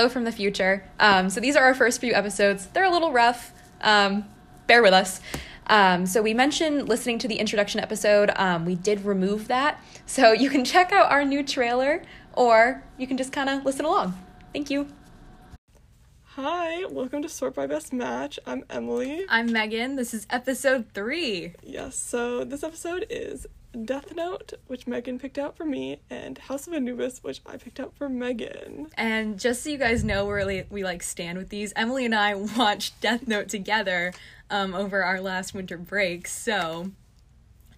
Hello from the future. Um, so these are our first few episodes. They're a little rough. Um, bear with us. Um, so we mentioned listening to the introduction episode. Um, we did remove that. So you can check out our new trailer or you can just kind of listen along. Thank you. Hi, welcome to Sort by Best Match. I'm Emily. I'm Megan. This is episode three. Yes, so this episode is Death Note, which Megan picked out for me, and House of Anubis, which I picked out for Megan. And just so you guys know where we, we like stand with these, Emily and I watched Death Note together um, over our last winter break. So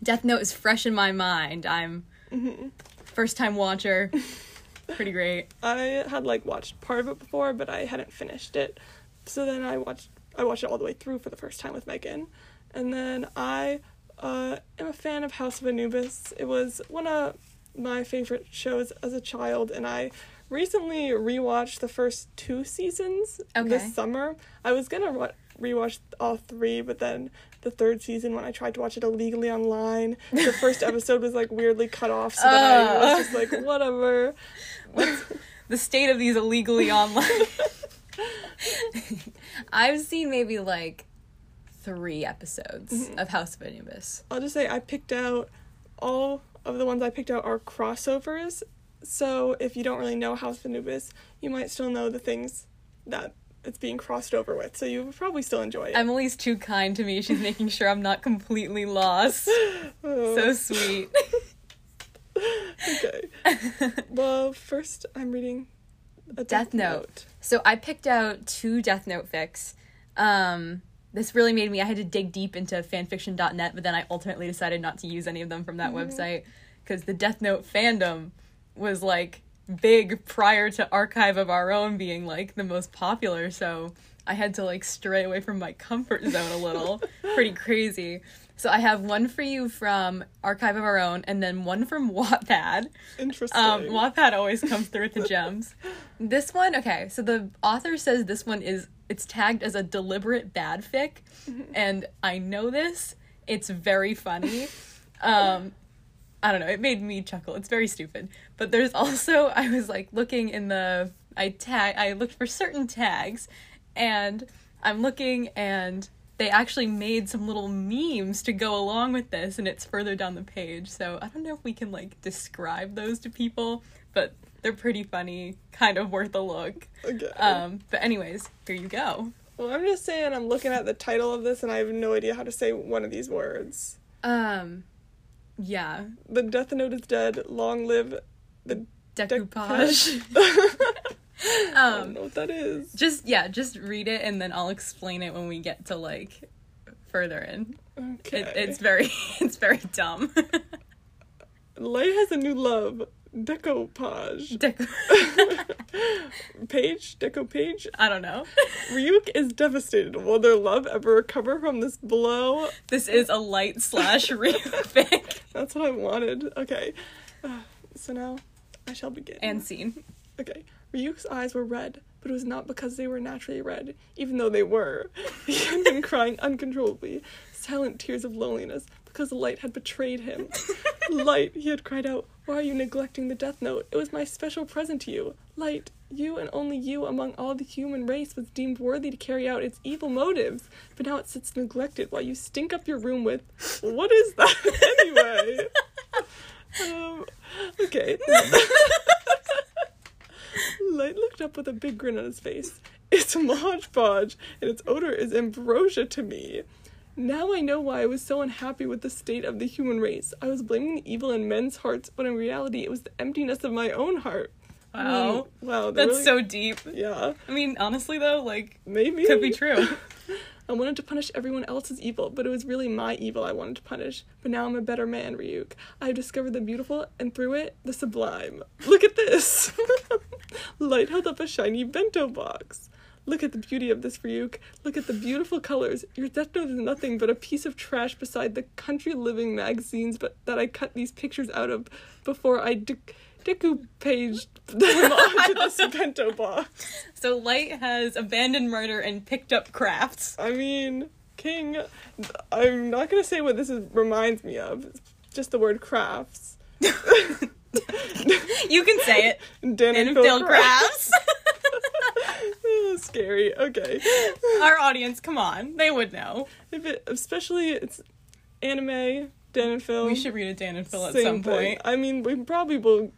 Death Note is fresh in my mind. I'm Mm-hmm. first time watcher. Pretty great. I had like watched part of it before, but I hadn't finished it. So then I watched I watched it all the way through for the first time with Megan. And then I uh, am a fan of House of Anubis. It was one of my favorite shows as a child, and I recently rewatched the first two seasons Okay. this summer. I was gonna wa- rewatch all three, but then the third season, when I tried to watch it illegally online, the first episode was like weirdly cut off, so then I Uh. was just like, whatever. The state of these illegally online. I've seen maybe like three episodes Mm-hmm. of House of Anubis. I'll just say I picked out all of the ones I picked out are crossovers. So if you don't really know House of Anubis, you might still know the things that it's being crossed over with. So you probably still enjoy it. Emily's too kind to me. She's making sure I'm not completely lost. Oh, So sweet. okay. well, first I'm reading a Death Note. So I picked out two Death Note fics. Um, this really made me. I had to dig deep into fanfiction.net, but then I ultimately decided not to use any of them from that mm-hmm. website because the Death Note fandom was like big prior to Archive of Our Own being like the most popular. So I had to like stray away from my comfort zone a little. Pretty crazy. So I have one for you from Archive of Our Own, and then one from Wattpad. Interesting. Um, Wattpad always comes through with the gems. This one, okay, so the author says this one is it's tagged as a deliberate bad fic, and I know this. It's very funny. Um, I don't know. It made me chuckle. It's very stupid. But there's also I was like looking in the I tag I looked for certain tags, and I'm looking and they actually made some little memes to go along with this and it's further down the page so i don't know if we can like describe those to people but they're pretty funny kind of worth a look okay. um but anyways here you go well, I'm just saying I'm looking at the title of this and I have no idea how to say one of these words. um yeah The Death Note is dead. Long live the decoupage I don't um know what that is. just yeah just read it and then i'll explain it when we get to like further in Okay. it, it's very it's very dumb Light has a new love. Decoupage. Deco- Page? Deco page? i don't know Ryuk is devastated. Will their love ever recover from this blow? this is a light slash refic That's what I wanted. Okay. Uh, so now I shall begin. and scene Okay. Ryuk's eyes were red, but it was not because they were naturally red, even though they were. He had been crying uncontrollably, silent tears of loneliness, because the Light had betrayed him. Light, he had cried out, why are you neglecting the Death Note? It was my special present to you. Light, you and only you among all the human race was deemed worthy to carry out its evil motives, but now it sits neglected while you stink up your room with. What is that anyway? um, okay. Light looked up with a big grin on his face. It's Mod Podge, and its odor is ambrosia to me. Now I know why I was so unhappy with the state of the human race. I was blaming the evil in men's hearts, but in reality, it was the emptiness of my own heart. Wow. Mm, wow, That's really- so deep. Yeah, I mean, honestly though, like maybe. could be true. I wanted to punish everyone else's evil, but it was really my evil I wanted to punish. But now I'm a better man, Ryuk. I have discovered the beautiful, and through it, the sublime. Look at this! Light held up a shiny bento box. Look at the beauty of this, Ryuk. Look at the beautiful colors. Your Death Note is nothing but a piece of trash beside the country living magazines but that I cut these pictures out of before I de- decoupaged them onto this bento box. So Light has abandoned murder and picked up crafts. I mean, King. I'm not gonna say what this is, reminds me of. It's just the word crafts. You can say it. Dan And Phil crafts. scary. Okay. Our audience, come on, they would know. If it, especially it's anime, Dan and Phil. We should read a Dan and Phil at same some thing. point. I mean, we probably will.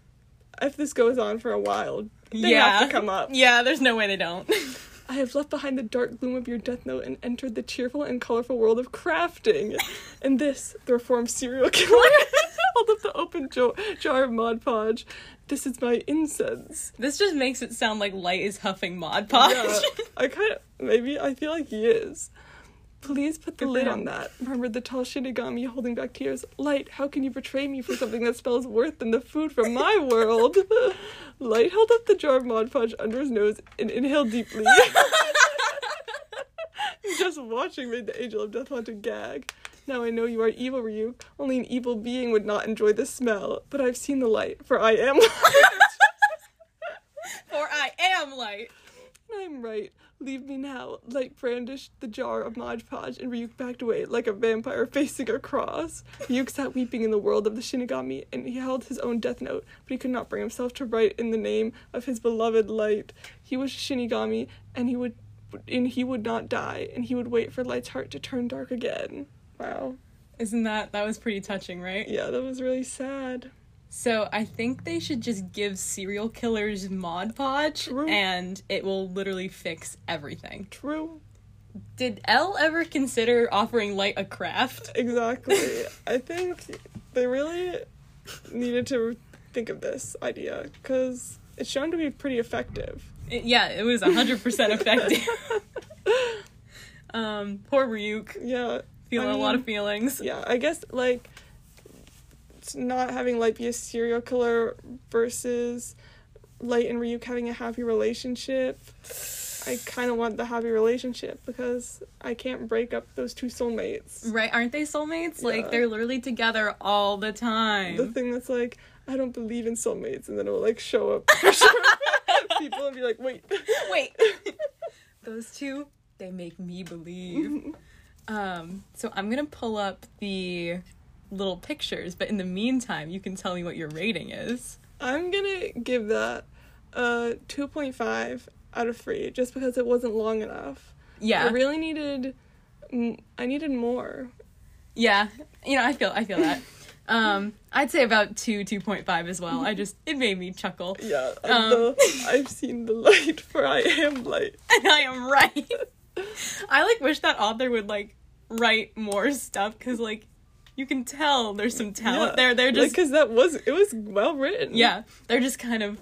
If this goes on for a while, they yeah, have to come up. Yeah, there's no way they don't. I have left behind the dark gloom of your death note and entered the cheerful and colorful world of crafting. and this, the reformed serial killer, hold up the open jo- jar of Mod Podge. This is my incense. this just makes it sound like Light is huffing Mod Podge. Yeah, I kind of maybe I feel like he is. Please put the Good lid on that. murmured the tall Shinigami, holding back tears. Light, how can you betray me for something that smells worse than the food from my world? Light held up the jar of Mod Podge under his nose and inhaled deeply. Just watching made the Angel of Death want to gag. Now I know you are evil, Ryuk. Only an evil being would not enjoy the smell. But I've seen the light, for I am light. For I am Light. I'm right. Leave me now. Light brandished the jar of Mod Podge, and Ryuk backed away like a vampire facing a cross. Ryuk sat weeping in the world of the Shinigami, and he held his own death note, but he could not bring himself to write in the name of his beloved Light. He was Shinigami, and he would, and he would not die, and he would wait for Light's heart to turn dark again. Wow. Isn't that that was pretty touching, right? Yeah, that was really sad. So I think they should just give serial killers Mod Podge, True. and it will literally fix everything. True. Did L ever consider offering Light a craft? Exactly. I think they really needed to think of this idea because it's shown to be pretty effective. It- yeah, it was hundred percent effective. um, poor Ryuk, Yeah. feeling I a lot of feelings. Yeah, I guess like it's not having Light be a serial killer versus Light and Ryuk having a happy relationship. I kind of want the happy relationship because I can't break up those two soulmates. Right? Aren't they soulmates? Like they're literally together all the time. The thing that's like, I don't believe in soulmates, and then it'll like show up for sure. people and be like, wait. Wait. Those two, they make me believe. um, so I'm gonna pull up the little pictures, but in the meantime, you can tell me what your rating is. I'm gonna give that a 2.5 out of 3 just because it wasn't long enough. Yeah. I really needed. I needed more. Yeah. You know, I feel I feel that. Um, I'd say about two, two point five as well. I just it made me chuckle. Yeah, Um. the, I've seen the light, for I am light. And I am right. I like wish that author would like write more stuff because like you can tell there's some talent Yeah, there. They're just because that was it was well written. yeah they're just kind of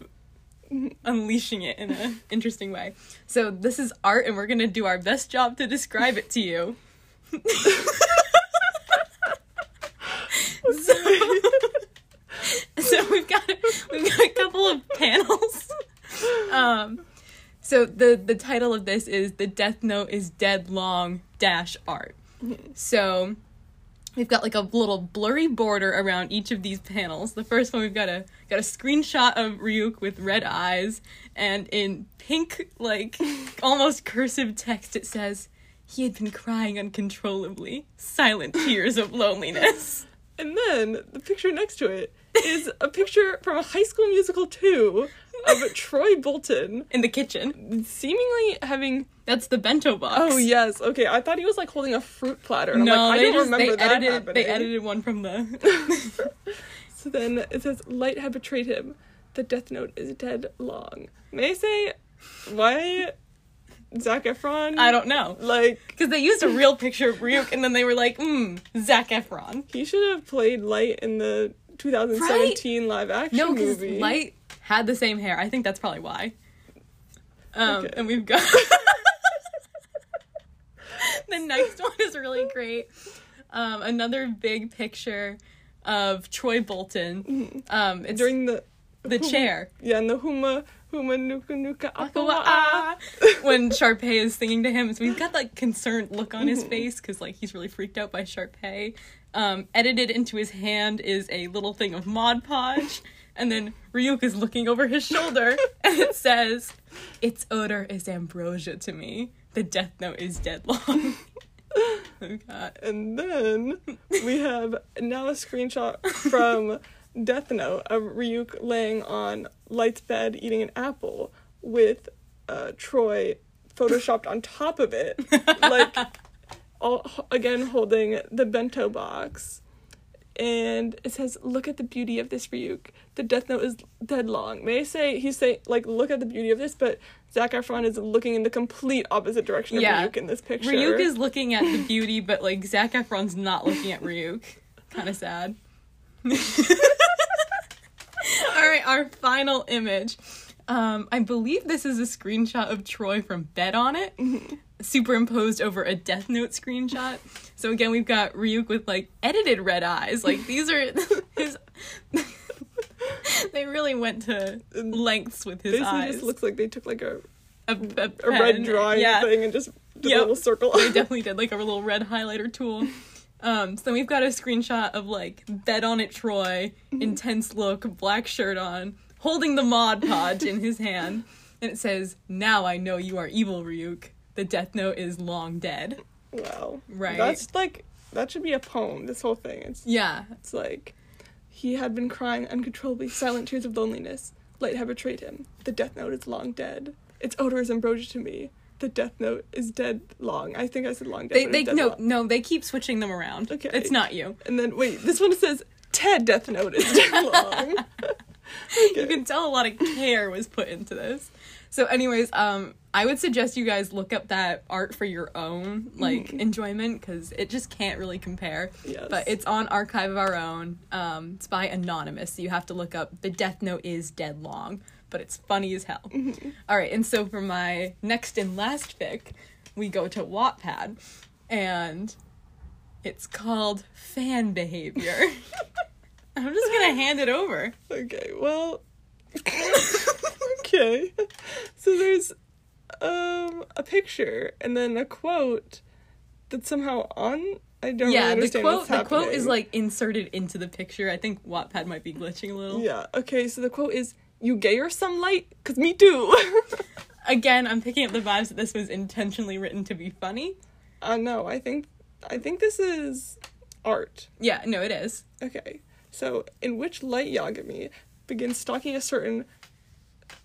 unleashing it in an interesting way. So this is art and we're gonna do our best job to describe it to you. So, so we've got we've got a couple of panels. Um so the the title of this is the death note is dead long dash art. So we've got like a little blurry border around each of these panels. The first one we've got a got a screenshot of Ryuk with red eyes and in pink like almost cursive text it says he had been crying uncontrollably, silent tears of loneliness. And then the picture next to it is a picture from a High School Musical 2 of Troy Bolton In the kitchen. seemingly having. That's the bento box. Oh yes, okay. I thought he was like holding a fruit platter. and I'm No, like, I they don't just remember they that edited happening. they edited one from the So then it says, Light had betrayed him. The death note is dead long. May I say, why Zac Efron? I don't know. Like, Because they used a real picture of Ryuk and then they were like, hmm, Zac Efron. he should have played Light in the 2017 live action No, because. Light had the same hair. I think that's probably why. Um, Okay. and we've got the next one is really great. Um, another big picture of Troy Bolton. Um, it's During the. the chair. Yeah, and the Huma, Huma Nuka Nuka Akawa. Ah. when Sharpay is singing to him, so we've got like concerned look on his face because like he's really freaked out by Sharpay. Um, edited into his hand is a little thing of Mod Podge, and then Ryuk is looking over his shoulder, and it says, "Its odor is ambrosia to me. The death note is dead long." oh God. And then we have now a screenshot from Death Note of Ryuk laying on Light's bed eating an apple with uh, Troy photoshopped on top of it, like all again holding the bento box. And it says, "Look at the beauty of this Ryuk. The death note is dead long." May I say he's saying like, "Look at the beauty of this," but Zac Efron is looking in the complete opposite direction of Yeah. Ryuk in this picture. Ryuk is looking at the beauty, but like Zac Efron's not looking at Ryuk. Kind of sad. All right, our final image. Um, I believe this is a screenshot of Troy from Bet on It, superimposed over a Death Note screenshot. So again, we've got Ryuk with like edited red eyes. Like these are his. they really went to lengths with his eyes. Basically, eyes. just looks like they took like a, a, a a red drawing yeah. thing and just did Yep. a little circle. they definitely did like a little red highlighter tool. Um, so then we've got a screenshot of like bet on it Troy, intense look, black shirt on, holding the Mod Podge in his hand, and it says, "Now I know you are evil, Ryuk. The Death Note is long dead." wow. Right. That's like that should be a poem. This whole thing. It's Yeah, It's like he had been crying uncontrollably, silent tears of loneliness. Light had betrayed him. The death note is long dead. Its odor is ambrosia to me. The death note is dead long. I think I said long dead. they they dead no long. no they keep switching them around. Okay. it's not you. And then wait, this one says Ted death note is dead long. You can tell a lot of care was put into this. So, anyways, um, I would suggest you guys look up that art for your own like enjoyment because it just can't really compare. Yes. But it's on Archive of Our Own. Um, it's by Anonymous, so you have to look up. The Death Note is dead long, but it's funny as hell. All right, and so for my next and last pick, we go to Wattpad, and it's called Fan Behavior. I'm just gonna hand it over. Okay, well Okay. So there's um a picture and then a quote that's somehow on I don't really yeah, the understand quote the quote is like inserted into the picture. I think Wattpad might be glitching a little. Yeah. Okay. So the quote is, "You gay or some light? Cause me too." Again, I'm picking up the vibes that this was intentionally written to be funny. uh, no, I think, I think this is art. Yeah, no, it is. Okay. So in which light Yagami begins stalking a certain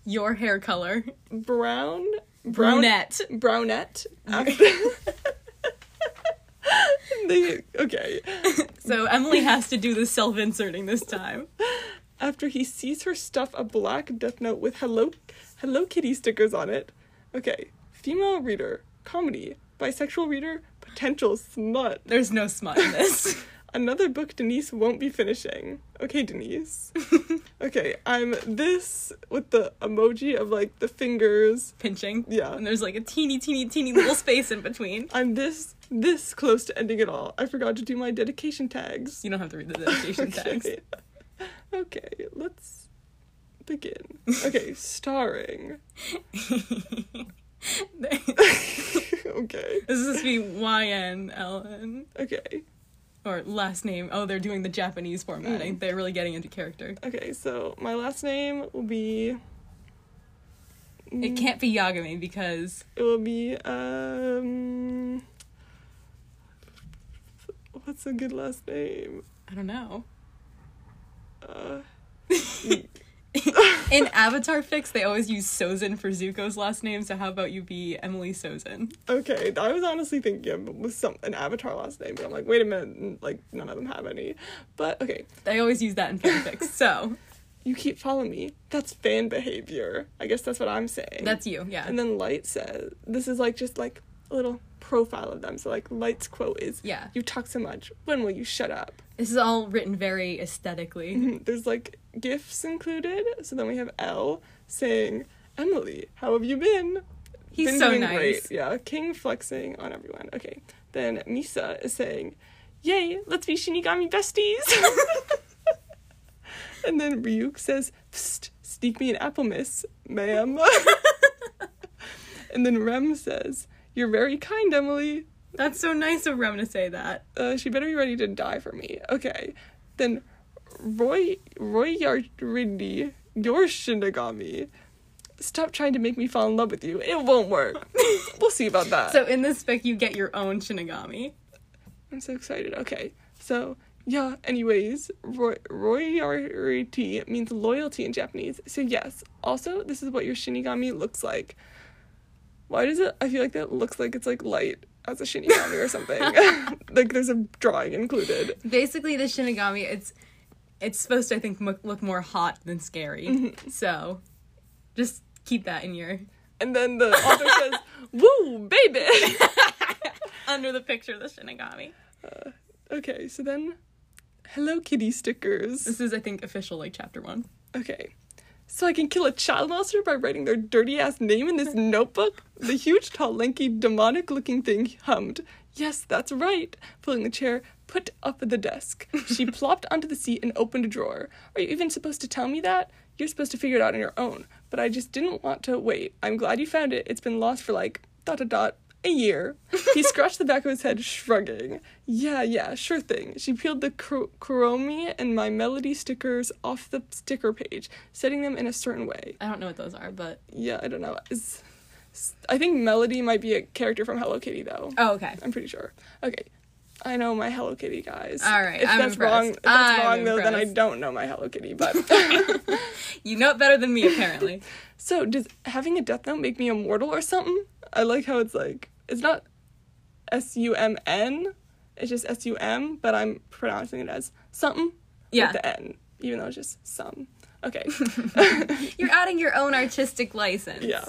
Your hair color, brown brown brunette. brownette they, okay. So Emily has to do the self-inserting this time. After he sees her stuff a black death note with hello Hello Kitty stickers on it. Okay. Female reader, comedy, bisexual reader, potential smut. There's no smut in this. Another book Denise won't be finishing. Okay, Denise. okay, I'm this with the emoji of like the fingers. Pinching. Yeah. And there's like a teeny, teeny, teeny little space in between. I'm this this close to ending it all. I forgot to do my dedication tags. You don't have to read the dedication tags. Okay. okay, let's begin. Okay, starring. okay. This is supposed to be Y-N-L-N. Okay. Or last name. Oh, they're doing the Japanese formatting. They're really getting into character. Okay, so my last name will be It can't be Yagami because it will be um what's a good last name? I don't know. Uh In Avatar Fics, they always use Sozin for Zuko's last name, so how about you be Emily Sozin? okay, I was honestly thinking of some an avatar last name, but I'm like, wait a minute, like none of them have any. But okay, They always use that in fanfics. So, you keep following me. That's fan behavior. I guess that's what I'm saying. that's you, yeah. And then Light says, this is like just like little profile of them. So like Light's quote is, Yeah. you talk so much. When will you shut up? This is all written very aesthetically. Mm-hmm. There's like gifts included. So then we have L saying, Emily, how have you been? He's so doing nice. great. Yeah, King flexing on everyone. Okay. Then Misa is saying, Yay, let's be Shinigami besties. and then Ryuk says, Psst, sneak me an apple miss, ma'am. and then Rem says, You're very kind, Emily. That's so nice of Rem to say that. Uh, she better be ready to die for me. Okay. Then Roy Roy Yardi, your Shinigami. Stop trying to make me fall in love with you. It won't work. we'll see about that. So in this fic, you get your own Shinigami. I'm so excited. Okay. So, yeah, anyways, Roy Royalty means loyalty in Japanese. So, yes. Also, this is what your Shinigami looks like. Why does it? I feel like that looks like it's like light as a shinigami or something. like there's a drawing included. Basically, the Shinigami, it's it's supposed to, I think, mo- look more hot than scary. Mm-hmm. So, just keep that in your And then the author says, "Woo, baby." under the picture of the Shinigami. okay, so then, Hello Kitty stickers. This is, I think, official like chapter one. Okay. So I can kill a child monster by writing their dirty ass name in this notebook? The huge, tall, lanky, demonic looking thing hummed. Yes, that's right. Pulling the chair put up at the desk. She plopped onto the seat and opened a drawer. Are you even supposed to tell me that? You're supposed to figure it out on your own. But I just didn't want to wait. I'm glad you found it. It's been lost for like dot dot dot a year. He scratched the back of his head, shrugging. Yeah, yeah, sure thing. She peeled the Kuro- Kuromi and my melody stickers off the sticker page, setting them in a certain way. I don't know what those are, but Yeah, I don't know. Is I think Melody might be a character from Hello Kitty though. oh, okay. I'm pretty sure. Okay. I know my Hello Kitty guys. All right, If I'm that's impressed. wrong, if that's I'm wrong though, then I don't know my Hello Kitty. But You know it better than me, apparently. so does having a death note make me immortal or something? I like how it's like it's not S U M N. It's just S U M, but I'm pronouncing it as something Yeah. with the N, even though it's just some. Okay. You're adding your own artistic license. Yeah.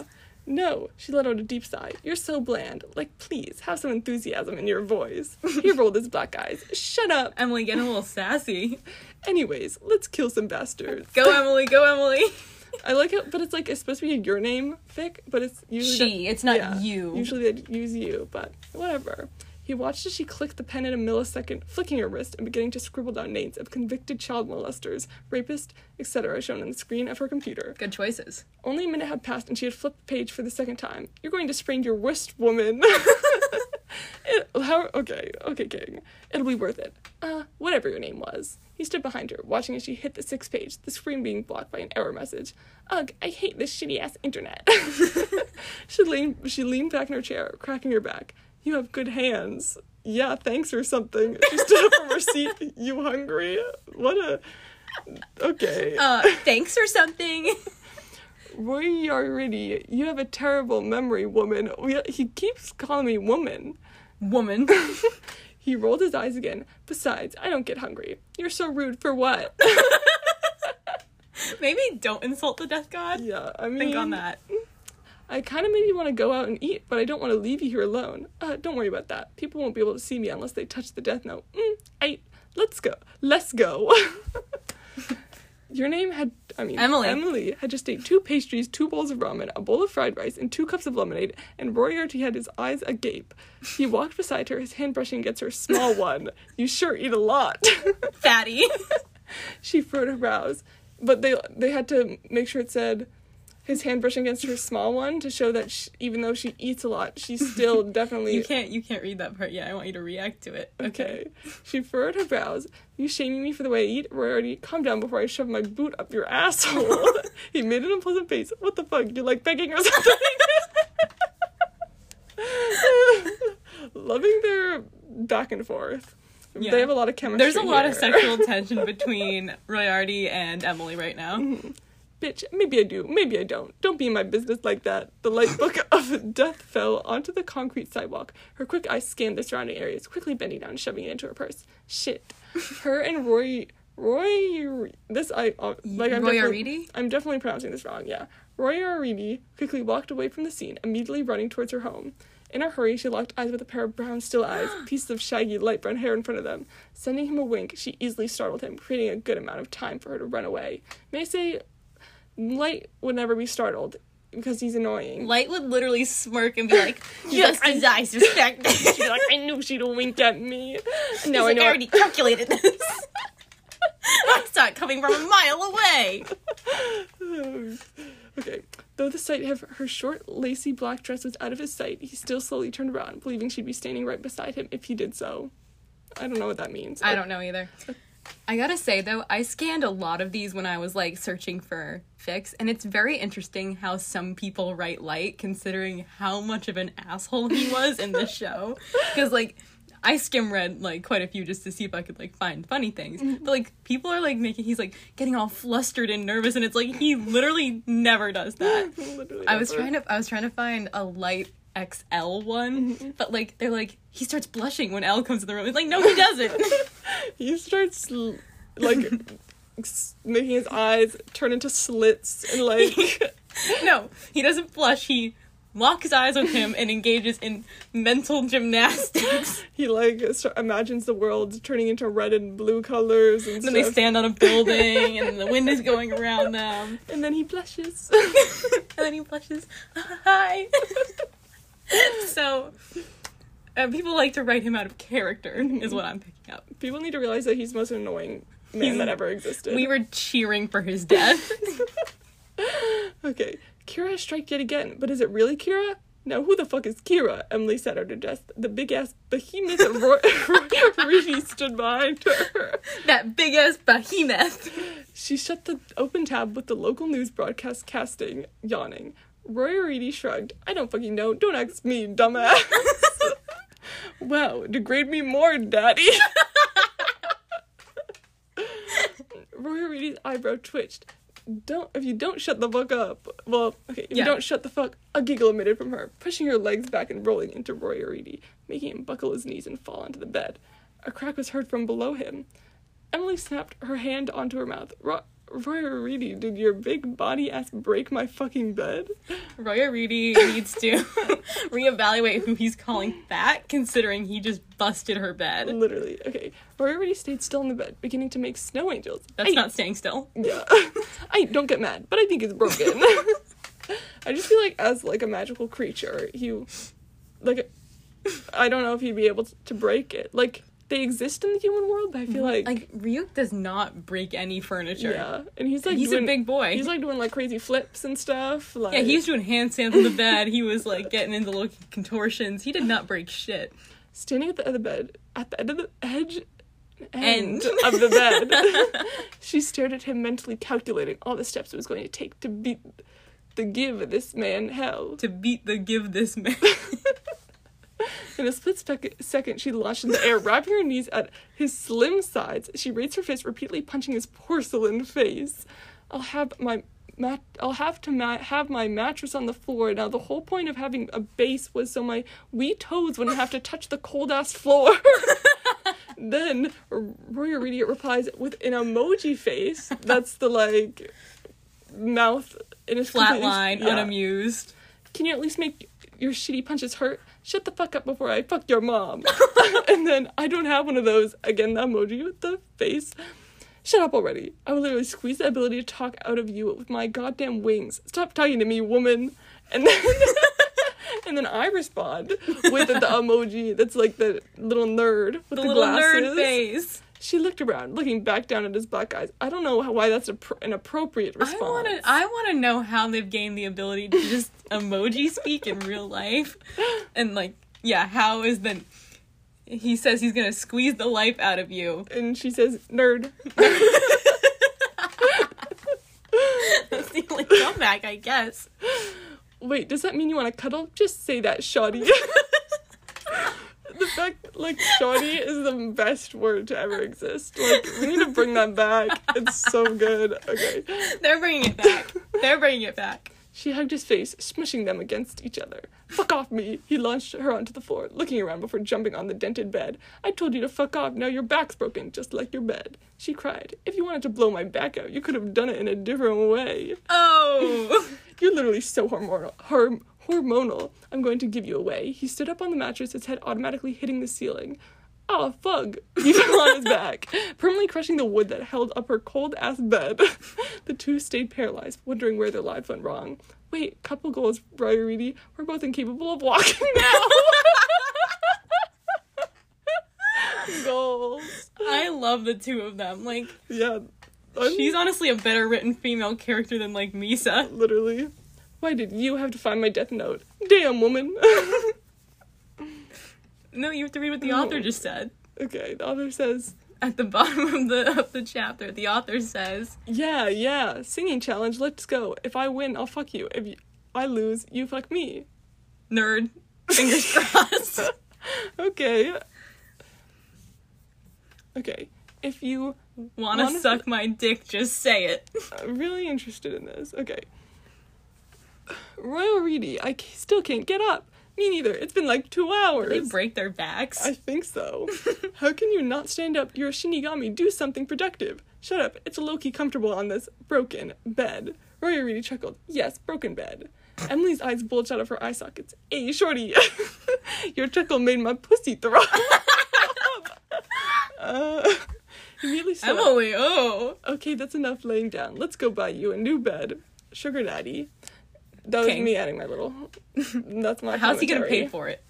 No, she let out a deep sigh. You're so bland. Like, please, have some enthusiasm in your voice. He rolled his black eyes. Shut up. Emily getting a little sassy. Anyways, let's kill some bastards. Go, Emily. Go, Emily. I like it, but it's like it's supposed to be your name, Vic, but it's usually She. It's not you. Usually they use you, but whatever. He watched as she clicked the pen in a millisecond, flicking her wrist and beginning to scribble down names of convicted child molesters, rapists, etc., shown on the screen of her computer. Good choices. Only a minute had passed and she had flipped the page for the second time. You're going to sprain your wrist, woman. it, how, okay, okay, King. It'll be worth it. Uh, whatever your name was. He stood behind her, watching as she hit the sixth page, the screen being blocked by an error message. Ugh, I hate this shitty ass internet. she leaned she leaned back in her chair, cracking her back. You have good hands. Yeah, thanks or something. She stood up from her seat. You hungry? What a Okay. Uh, thanks or something. Roy Yaridi, you have a terrible memory, woman. We, he keeps calling me woman. Woman. He rolled his eyes again. Besides, I don't get hungry. You're so rude for what? Maybe don't insult the death god. yeah, I mean, Think on that. I kind of maybe want to go out and eat, but I don't want to leave you here alone. Uh, don't worry about that. People won't be able to see me unless they touch the death note. Mm, I let's go. Let's go. Your name had, I mean, Emily. Emily had just ate two pastries, two bowls of ramen, a bowl of fried rice, and two cups of lemonade. And Royarty had his eyes agape. He walked beside her, his hand brushing against her small one. You sure eat a lot. Fatty. she furrowed her brows, but they they had to make sure it said his hand brushing against her small one to show that sh even though she eats a lot, she's still definitely you can't. You can't read that part yet. I want you to react to it. okay. She furrowed her brows. You shaming me for the way I eat? Roy already calm down before I shove my boot up your asshole. he made an unpleasant face. What the fuck? You like begging or something? Loving their back and forth. Yeah. They have a lot of chemistry. There's a lot of sexual tension between Royarty and Emily right now. Mm-hmm. Bitch, maybe I do, maybe I don't. Don't be in my business like that. The light book of death fell onto the concrete sidewalk. Her quick eyes scanned the surrounding areas, quickly bending down and shoving it into her purse. Shit. Her and Roy. Roy. This, I. Uh, like, I'm Roy definitely-? I'm definitely pronouncing this wrong, yeah. Roy Aridi quickly walked away from the scene, immediately running towards her home. In a hurry, she locked eyes with a pair of brown, still eyes, pieces of shaggy, light brown hair in front of them. Sending him a wink, she easily startled him, creating a good amount of time for her to run away. May I say, Light would never be startled because he's annoying. Light would literally smirk and be like, "Just as I suspected." She's like, I knew she'd wink at me. He's Now I know. I already calculated this. I saw it coming from a mile away. okay. Though the sight of her short, lacy black dress was out of his sight, he still slowly turned around, believing she'd be standing right beside him if he did so. I don't know what that means. I don't know either. Uh, I gotta say though, I scanned a lot of these when I was like searching for fics, and it's very interesting how some people write light considering how much of an asshole he was in the show. Because like, I skim read like quite a few just to see if I could like find funny things. Mm-hmm. But like people are like making he's like getting all flustered and nervous and it's like he literally never does that. Literally I was never. trying to I was trying to find a light XL one, Mm-hmm. but like they're like he starts blushing when L comes in the room. It's like no he doesn't. He starts like making his eyes turn into slits and like no, he doesn't blush. He locks his eyes on him and engages in mental gymnastics. he like st- imagines the world turning into red and blue colors and And then they stand on a building and the wind is going around them. and then he blushes. and then he blushes. Hi. so, uh, people like to write him out of character, is what I'm picking up. People need to realize that he's the most annoying man He's- that ever existed. We were cheering for his death. Okay, Kira has striked yet again, but is it really Kira? Now, who the fuck is Kira? Emily sat at her desk. The big ass behemoth of Rishi stood behind her. that big ass behemoth. She shut the open tab with the local news broadcast casting, yawning. Roy Reedy shrugged. I don't fucking know. Don't ask me, dumbass. wow, degrade me more, daddy. Roy Reedy's eyebrow twitched. Don't if you don't shut the fuck up. Well, okay, if Yeah. you don't shut the fuck. A giggle emitted from her, pushing her legs back and rolling into Roy Reedy, making him buckle his knees and fall onto the bed. A crack was heard from below him. Emily snapped her hand onto her mouth. Ro- Roy Reedy, did your big body ass break my fucking bed? Roya Reedy needs to reevaluate who he's calling fat, considering he just busted her bed. Literally. Okay. Roy Reedy stayed still in the bed, beginning to make snow angels. That's I- not staying still. Yeah. I don't get mad, but I think it's broken. I just feel like as like a magical creature, he like I don't know if he'd be able to break it. Like they exist in the human world, but I feel mm-hmm. like, Like, Ryuk does not break any furniture. yeah, and he's like he's doing, a big boy. He's like doing like crazy flips and stuff. Like yeah, he was doing handstands on the bed. He was like getting into little contortions. He did not break shit. standing at the end of the bed, at the end of the edge End. end of the bed. she stared at him, mentally calculating all the steps it was going to take to beat the give this man hell. To beat the give this man. In a split spec- second, she launched in the air, wrapping her knees at his slim sides. She raised her fist, repeatedly punching his porcelain face. I'll have my mat. I'll have to ma- have my mattress on the floor. Now, the whole point of having a base was so my wee toes wouldn't have to touch the cold ass floor. then Roy Reedy replies with an emoji face. That's the like mouth in his flat line, yeah. unamused. Can you at least make your shitty punches hurt? Shut the fuck up before I fuck your mom. and then I don't have one of those. Again, the emoji with the face. Shut up already. I will literally squeeze the ability to talk out of you with my goddamn wings. Stop talking to me, woman. And then and then I respond with the emoji that's like the little nerd with The, the, little glasses. nerd face. She looked around, looking back down at his black eyes. I don't know how, why that's a pr- an appropriate response. I want to. I want to know how they've gained the ability to just emoji speak in real life, and like, yeah, how is the? He says he's gonna squeeze the life out of you. and she says, "Nerd." That's the only comeback, I guess. Wait, does that mean you want to cuddle? Just say that, shawty. the fact, like, shawty is the best word to ever exist. Like, we need to bring that back. It's so good. Okay. They're bringing it back. They're bringing it back. She hugged his face, smushing them against each other. Fuck off me! He launched her onto the floor, looking around before jumping on the dented bed. I told you to fuck off, now your back's broken, just like your bed. She cried. If you wanted to blow my back out, you could have done it in a different way. Oh. You're literally so hormonal. Horm- hormonal. I'm going to give you away. He stood up on the mattress, his head automatically hitting the ceiling. Oh, fuck. He fell on his back, permanently crushing the wood that held up her cold ass bed. the two stayed paralyzed, wondering where their lives went wrong. Wait, couple goals, Reedy. We're both incapable of walking now. goals. I love the two of them. Like, Yeah. she's honestly a better written female character than like Misa. literally. Why did you have to find my death note? Damn, woman. No, you have to read what the No. author just said. okay, the author says, At the bottom of the of the chapter, the author says, Yeah, yeah, singing challenge, let's go. If I win, I'll fuck you. If you, I lose, you fuck me. "Nerd, fingers crossed." Okay. Okay, if you Wanna, Wanna- suck my dick? Just say it. I'm really interested in this, okay. Royal Reedy, I still can't get up. Me neither. It's been like two hours. They break their backs. I think so. How can you not stand up? You're a Shinigami. Do something productive. Shut up. It's low-key comfortable on this broken bed. Roy Reedy chuckled. Yes, broken bed. Emily's eyes bulged out of her eye sockets. Hey, shorty. Your chuckle made my pussy throb. uh, immediately stood up. Oh. Okay, that's enough laying down. Let's go buy you a new bed. Sugar daddy. That was Okay. me adding my little. That's my How's he gonna pay for it?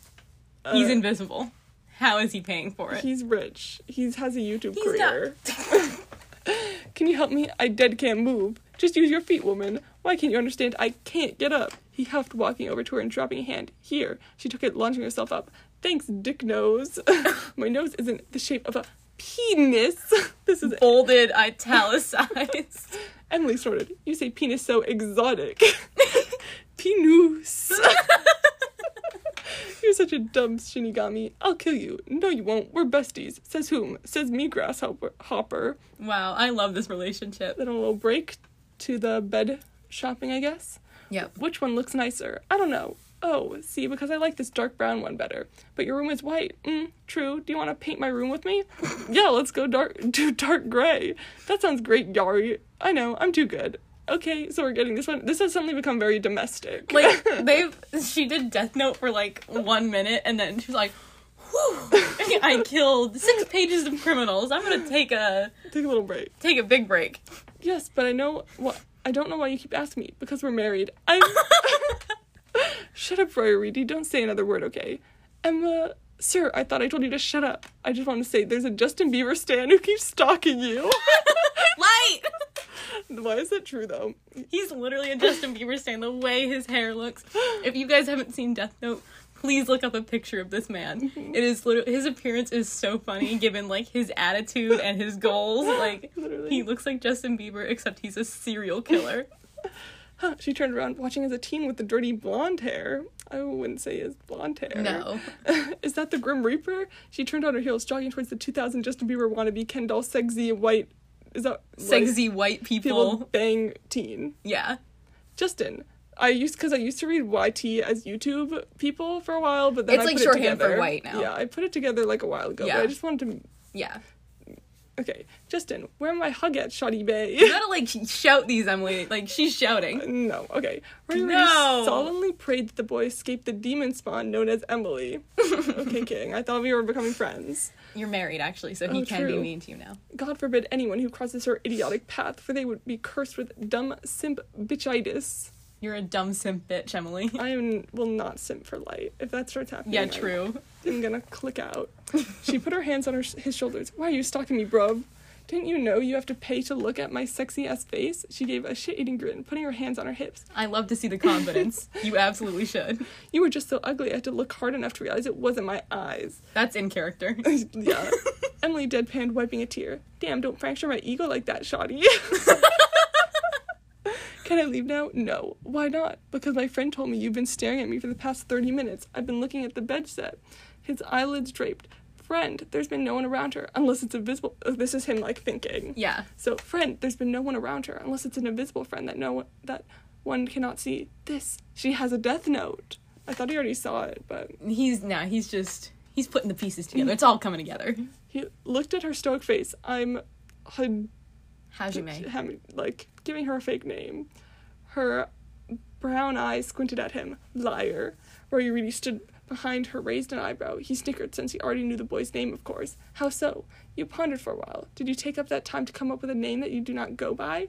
He's Uh, invisible. How is he paying for it? He's rich. He has a YouTube He's career. Can you help me? I dead can't move. Just use your feet, woman. Why can't you understand? I can't get up. He huffed, walking over to her and dropping a hand. Here. She took it, launching herself up. Thanks, dick nose. My nose isn't the shape of a penis. This is Bolded, italicized. Emily snorted. You say penis so exotic. Penis. You're such a dumb shinigami. I'll kill you. No, you won't. We're besties. Says whom? Says me, grasshopper. Hopper. wow, I love this relationship. Then a little break to the bed shopping, I guess. Yep. Which one looks nicer? I don't know. Oh, see, because I like this dark brown one better. But your room is white. Mm, true. Do you want to paint my room with me? yeah, let's go dark do dark gray. That sounds great, Yari. I know, I'm too good. Okay, so we're getting this one. This has suddenly become very domestic. Like they've she did Death Note for like one minute and then she was like, Whew, I killed six pages of criminals. I'm gonna take a Take a little break. take a big break. Yes, but I know what I don't know why you keep asking me because we're married. I'm Shut up, Roy Reedy. Don't say another word, okay? Emma, sir, I thought I told you to shut up. I just want to say there's a Justin Bieber stan who keeps stalking you. Light! why is that true though? He's literally a Justin Bieber stan, the way his hair looks. If you guys haven't seen Death Note, please look up a picture of this man. Mm-hmm. It is literally his appearance is so funny given like his attitude and his goals. Like Literally. he looks like Justin Bieber except he's a serial killer. Huh, she turned around watching as a teen with the dirty blonde hair. I wouldn't say his blonde hair. No. is that the Grim Reaper? She turned on her heels, jogging towards the 2000 Justin Bieber wannabe Ken doll sexy white. Is that right? Sexy white people people. bang teen? Yeah. Justin. I used because I used to read YT as YouTube people for a while, but then It's I like put it shorthand for together. white now. Yeah, I put it together like a while ago. Yeah. I just wanted to. Yeah. Okay, Justin, where am I hug at, Shawty Bay? You gotta like shout these, Emily. Like she's shouting. Uh, no, okay. Ray No. solemnly prayed that the boy escape the demon spawn known as Emily. okay, King. I thought we were becoming friends. You're married actually, so he Oh, can be mean to you now. God forbid anyone who crosses her idiotic path, for they would be cursed with dumb simp bitchitis. You're a dumb simp bitch, Emily. I am, will not simp for light. If that starts happening, Yeah, true. I'm gonna click out. she put her hands on her, his shoulders. Why are you stalking me, bruv? Didn't you know you have to pay to look at my sexy ass face? She gave a shit eating grin, putting her hands on her hips. I love to see the confidence. you absolutely should. You were just so ugly, I had to look hard enough to realize it wasn't my eyes. That's in character. yeah. Emily deadpanned, wiping a tear. Damn, don't fracture my ego like that, shawty. Can I leave now? No. Why not? Because my friend told me you've been staring at me for the past 30 minutes. I've been looking at the bed set. His eyelids draped. Friend, there's been no one around her unless it's invisible. Oh, this is him like thinking. Yeah. So, friend, there's been no one around her unless it's an invisible friend that no one, that one cannot see. This, she has a death note. I thought he already saw it, but He's now he's just he's putting the pieces together. It's all coming together. he looked at her stoic face. I'm had Hajime. having like giving her a fake name. Her brown eyes squinted at him. Liar. Reedy stood behind her, raised an eyebrow. He snickered since he already knew the boy's name, of course. How so? You pondered for a while. Did you take up that time to come up with a name that you do not go by?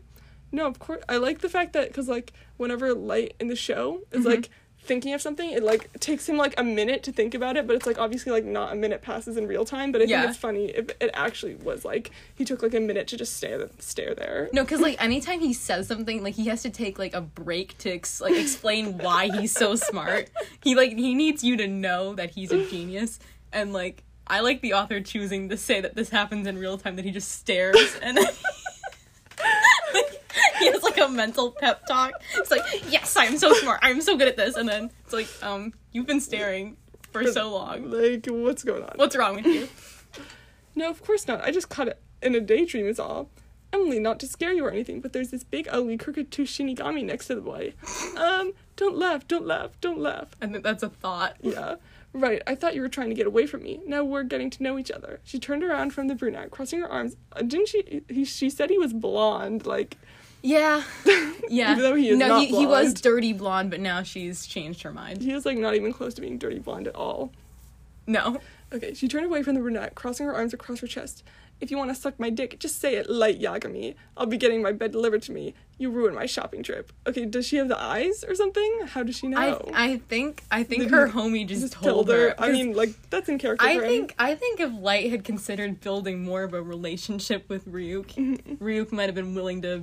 No, of course. I like the fact that because like whenever Light in the show is mm-hmm. like thinking of something, it like takes him like a minute to think about it, but it's like obviously like not a minute passes in real time. But I Yeah. think it's funny if it actually was like he took like a minute to just stare stare there. No, because like anytime he says something, like he has to take like a break to ex- like explain why he's so smart. He like he needs you to know that he's a genius, and like I like the author choosing to say that this happens in real time. That he just stares and then he has like a mental pep talk. It's like, yes, I'm so smart. I'm so good at this, and then it's like, um, you've been staring for so long. Like what's going on? What's wrong with you? No, of course not. I just caught it in a daydream, is all. Emily, not to scare you or anything, but there's this big, ugly, crooked tooth Shinigami next to the boy. Um, don't laugh, don't laugh, don't laugh. I think that's a thought. Yeah. Right, I thought you were trying to get away from me. Now we're getting to know each other. She turned around from the brunette, crossing her arms. Uh, didn't she? He, she said he was blonde. Like, Yeah. Yeah. Even though he is no, not he, he was dirty blonde, but now she's changed her mind. he is like not even close to being dirty blonde at all. No. Okay, she turned away from the brunette, crossing her arms across her chest. If you want to suck my dick, just say it light, Yagami. I'll be getting my bed delivered to me. You ruined my shopping trip. Okay, does she have the eyes or something? How does she know? I I think I think Did her he homie just, just told her. I mean, like that's in character. I for him. think I think if Light had considered building more of a relationship with Ryuk, mm-hmm. Ryuk might have been willing to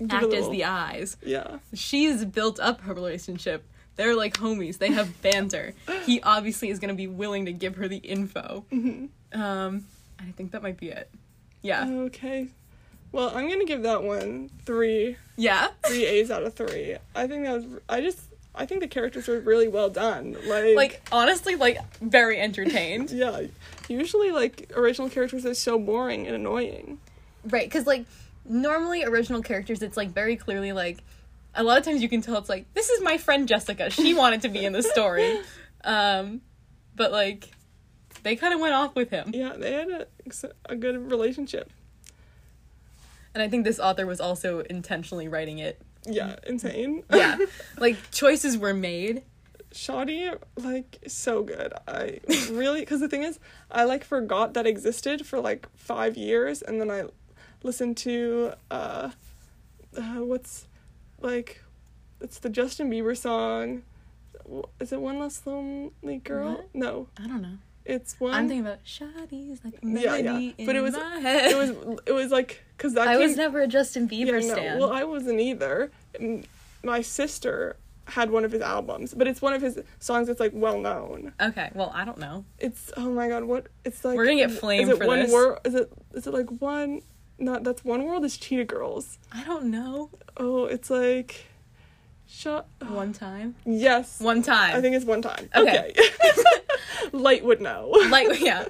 Give a act as the eyes. Yeah. She's built up her relationship. They're like homies. They have banter. he obviously is going to be willing to give her the info. Mm-hmm. Um, I think that might be it. Yeah. Okay. Well, I'm gonna give that one three yeah. three A's out of three. I think that was. I just. I think the characters were really well done. Like. Like honestly, like very entertained. Yeah. Usually, like original characters are so boring and annoying. Right, because like normally original characters, it's like very clearly like a lot of times you can tell it's like this is my friend Jessica. She wanted to be in the story, um, but like they kind of went off with him, Yeah, they had a a good relationship. and I think this author was also intentionally writing it. Yeah, insane. Yeah, like choices were made. Shoddy, like, so good. I really, because the thing is, I like forgot that existed for like five years, and then I listened to, uh, uh what's, like, it's the Justin Bieber song. Is it One Less Lonely Girl? What? No, I don't know. it's one. I'm thinking about Shawty's like a Yeah, yeah. But in it was- my head. it was, it was like, because that I came, was never a Justin Bieber Yeah, no. Well, I wasn't either. My sister had one of his albums, but it's one of his songs that's like well known. okay, well I don't know. It's oh my god, what it's like. We're gonna get is flamed it for one this. Wor- is it is it like one? Not that's one world is Cheetah Girls. I don't know. Oh, it's like. Shut. One time. Yes. One time. I think it's one time. Okay. Okay. Light would know. like yeah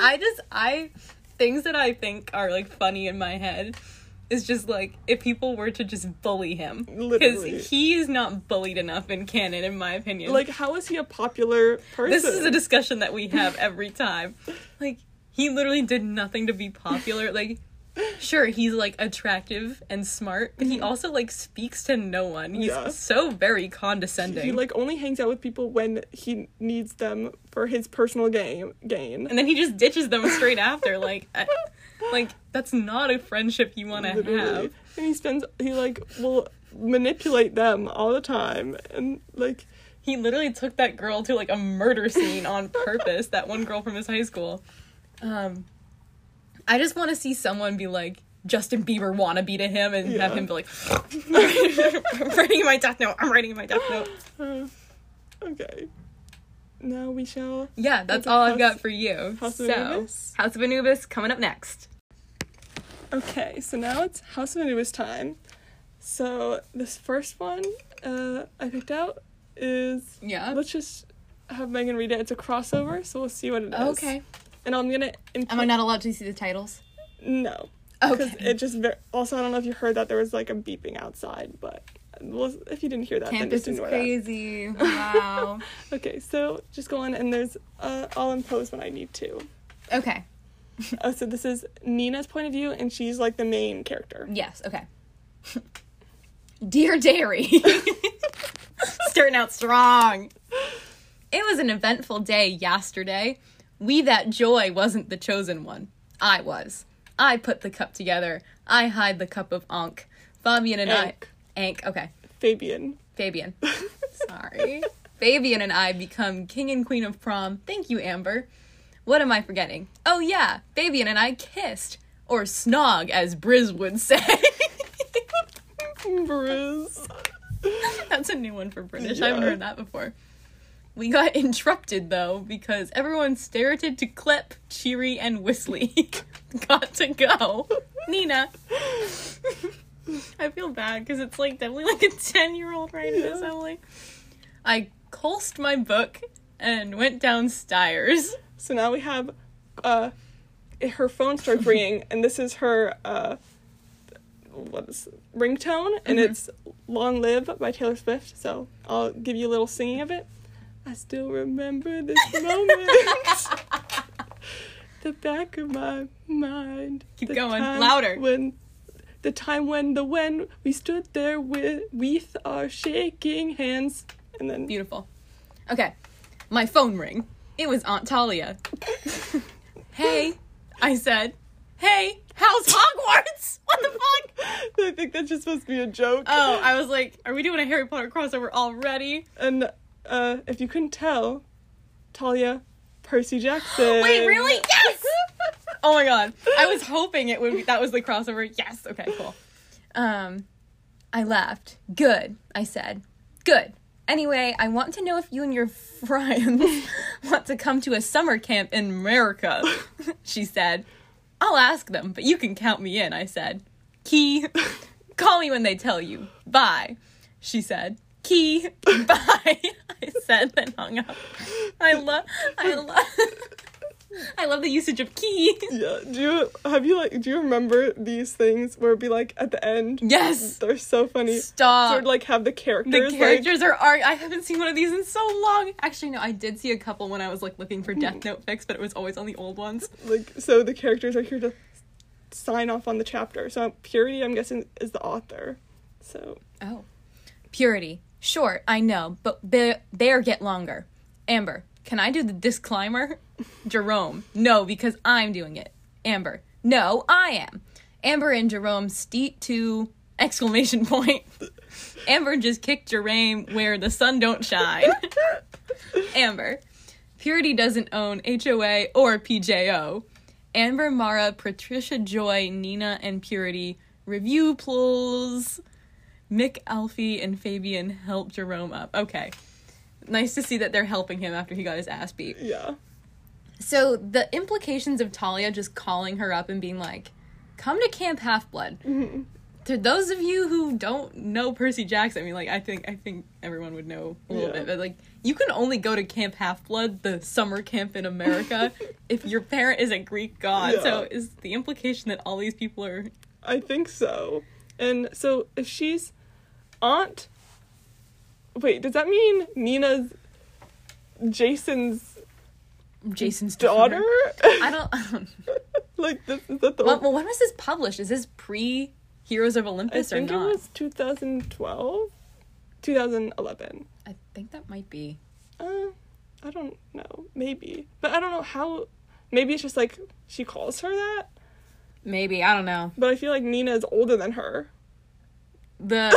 i just i things that i think are like funny in my head is just like if people were to just bully him because he is not bullied enough in canon in my opinion Like, how is he a popular person? this is a discussion that we have every time like he literally did nothing to be popular like sure he's like attractive and smart but he also like speaks to no one he's Mm-hmm. Yeah. so very condescending He like only hangs out with people when he needs them for his personal game Gain. and then he just ditches them straight after like I, like that's not a friendship you want to have And he spends he like will manipulate them all the time and like he literally took that girl to like a murder scene on purpose that one girl from his high school um i just want to see someone be like justin bieber wannabe to him and have him be like i'm writing my death note i'm writing my death note uh, okay. Now we shall yeah that's all i've got for you House of so Anubis? house of anubis coming up next Okay, so now it's House of Anubis time. So this first one uh I picked out is yeah let's just have Megan read it. It's a crossover, so we'll see what it is. okay And I'm gonna am i not allowed to see the titles No. Okay it just ver- also I don't know if you heard that there was like a beeping outside, but well, if you didn't hear that, then campus just is ignore that. crazy wow Okay, so just go on and there's uh, I'll impose when I need to. okay Oh, so this is Nina's point of view, and she's like the main character. Yes, okay. Dear Dairy. Starting out strong. It was an eventful day yesterday. We that joy wasn't the chosen one. I was. I put the cup together. I hide the cup of Ankh. Fabian and Ankh. I. Ankh, okay. Fabian. Fabian. Sorry. Fabian and I become king and queen of prom. Thank you, Amber. What am I forgetting? Oh, yeah, Fabian and I kissed. Or snog, as Briz would say. Briz. That's a new one for British. I haven't heard that before. We got interrupted though because everyone started to clip, cheery, and whistly. got to go. Nina. I feel bad because it's like definitely like a 10 year old writing this, Yeah. Emily. I colsed my book and went downstairs. So now we have uh her phone starts ringing, and this is her uh, what is ringtone, and it's "Long Live" by Taylor Swift. So I'll give you a little singing of it. I still remember this moment. the back of my mind. Keep going, louder. When the time when the when we stood there with with our shaking hands, and then Beautiful. Okay. My phone ring. It was Aunt Talia. hey, I said. Hey, how's Hogwarts? What the fuck? I think that's just supposed to be a joke. Oh, I was like, are we doing a Harry Potter crossover already? and uh, if you couldn't tell, Talia, Percy Jackson. Wait, really? Yes! Oh my god. I was hoping it would be that was the crossover. Yes. Okay, cool. Um I laughed. Good, I said. Good. Anyway, I want to know if you and your friends want to come to a summer camp in America, she said. I'll ask them, but you can count me in, I said. Key, call me when they tell you. Bye, she said. Key, bye, I said, then hung up. I love, I love, I love the usage of key. Yeah. Do you have you like? Do you remember these things where it'd be like at the end? Yes. They're so funny. Stop. Sort of like have the characters. the like- characters are art. I haven't seen one of these in so long. Actually, no, I did see a couple when I was like looking for Death Note fics, but it was always on the old ones. like so the characters are here to sign off on the chapter. So Purity, I'm guessing, is the author. So Oh. Purity. Short, I know, but there get longer. Amber, can I do the disclaimer? Jerome. No, because I'm doing it. Amber. No, I am. Amber and Jerome steet to exclamation point. Amber just kicked Jerome where the sun don't shine. Amber. Purity doesn't own HOA or PJO. Amber, Mara, Patricia, Joy, Nina, and Purity review pulls. Mick, Alfie, and Fabian help Jerome up. Okay. Nice to see that they're helping him after he got his ass beat. yeah. So the implications of Talia just calling her up and being like, "Come to Camp Half Blood." Mm-hmm. To those of you who don't know Percy Jackson, I mean, like, I think I think everyone would know a little Yeah. bit, but like, you can only go to Camp Half Blood, the summer camp in America, if your parent is a Greek god. So is the implication that all these people are I think so. And so if she's aunt Wait, does that mean Nina's Jason's Jason's daughter? I don't. I don't like this is that the well, well, when was this published? Is this pre Heroes of I Olympus or think it was 2012, 2011. I think that might be. Uh, I don't know. Maybe, but I don't know how. Maybe it's just like she calls her that. Maybe I don't know. But I feel like Nina is older than her. The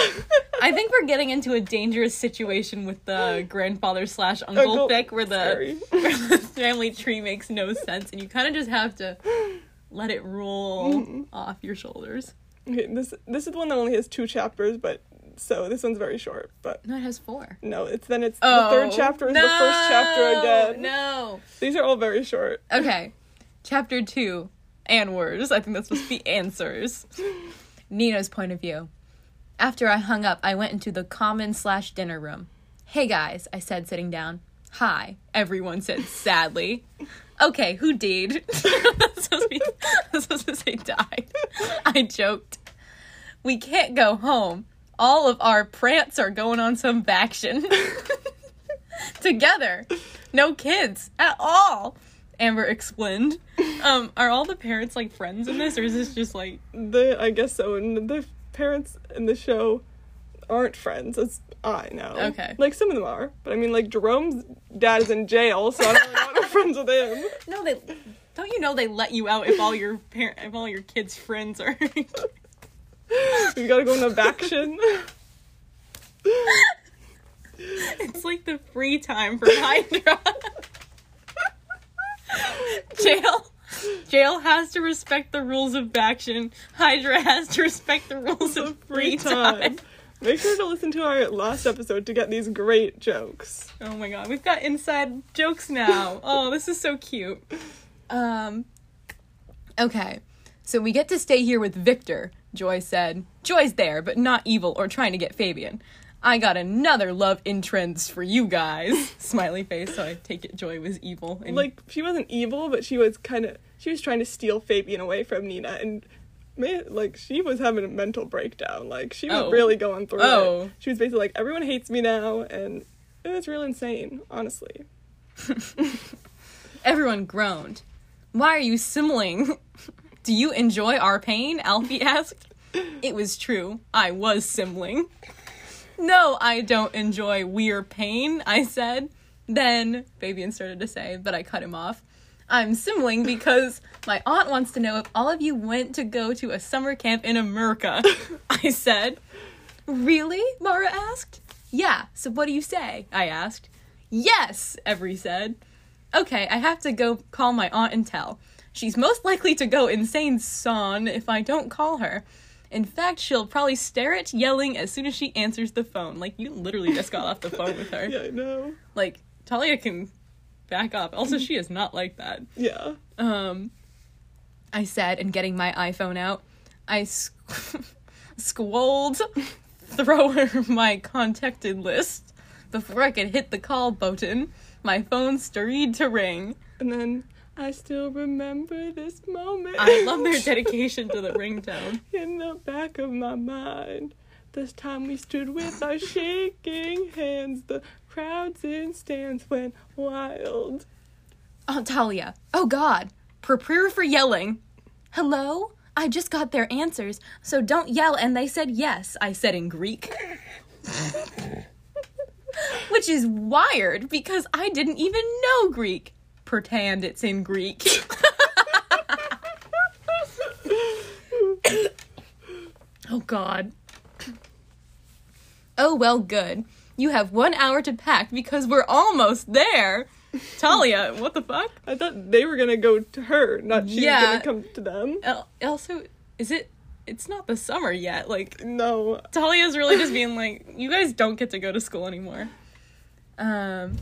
I think we're getting into a dangerous situation with the grandfather slash uncle fic where the, where the family tree makes no sense and you kind of just have to let it roll Mm-hmm. off your shoulders. Okay, this this is the one that only has two chapters, but so this one's very short. But No, it has four. no, it's then it's the third chapter is the first chapter again. No. These are all very short. Okay. Chapter two. Answers. I think that's supposed to be answers. Nina's point of view. After I hung up, I went into the common slash dinner room. Hey guys, I said, sitting down. Hi, everyone said sadly. Okay, who to be, that's supposed to say died. I joked. We can't go home. All of our prants are going on some vacation. Together. No kids at all. Amber explained. Um, are all the parents like friends in this, or is this just like The I guess so, and the parents in the show aren't friends, as I know. Okay. Like some of them are, but I mean, like Jerome's dad is in jail, so I don't know if I'm friends with him. no? They don't you know they let you out if all your parent if all your kids' friends are. you gotta go on a vacation. it's like the free time for Hydra. Jail. Jail has to respect the rules of faction. Hydra has to respect the rules of free time. Make sure to listen to our last episode to get these great jokes. Oh my god, we've got inside jokes now. Oh, this is so cute. Um Okay. So we get to stay here with Victor, Joy said. Joy's there, but not evil or trying to get Fabian. I got another love in trends for you guys. Smiley face, so I take it Joy was evil. And Like she wasn't evil, but she was kind of she was trying to steal Fabian away from Nina, and man, like she was having a mental breakdown. Like she was Oh. really going through Oh. it. She was basically like, everyone hates me now, and it was real insane, honestly. everyone groaned. Why are you simmling? Do you enjoy our pain? Alfie asked. It was true. I was simmling. No, I don't enjoy weir pain, I said. Then Fabian started to say, but I cut him off. I'm simmling because my aunt wants to know if all of you went to go to a summer camp in America. I said. Really? Mara asked. Yeah, so what do you say? I asked. Yes, Every said. Okay, I have to go call my aunt and tell. She's most likely to go insane, son, if I don't call her. In fact, she'll probably stare at yelling as soon as she answers the phone. Like, you literally just got off the phone with her. Yeah, I know. Like, Talia can back up. Also, she is not like that. Yeah. Um, I said, and getting my iPhone out, I squ- squolled throw her my contacted list. Before I could hit the call button, my phone stirred to ring. And then I still remember this moment. I love their dedication to the ringtone. in the back of my mind. This time we stood with our shaking hands. The crowds in stands went wild. Oh, Talia. Oh, God. Prepare for yelling. Hello? I just got their answers, so don't yell. And they said yes, I said in Greek. Which is wired because I didn't even know Greek. Pretend it's in Greek. oh, God. Oh, well, good. You have one hour to pack because we're almost there. Talia, what the fuck? I thought they were gonna go to her, not she Yeah. was gonna come to them. Al- Also, is it? It's not the summer yet. Like No. Talia's really just being like, you guys don't get to go to school anymore. Um.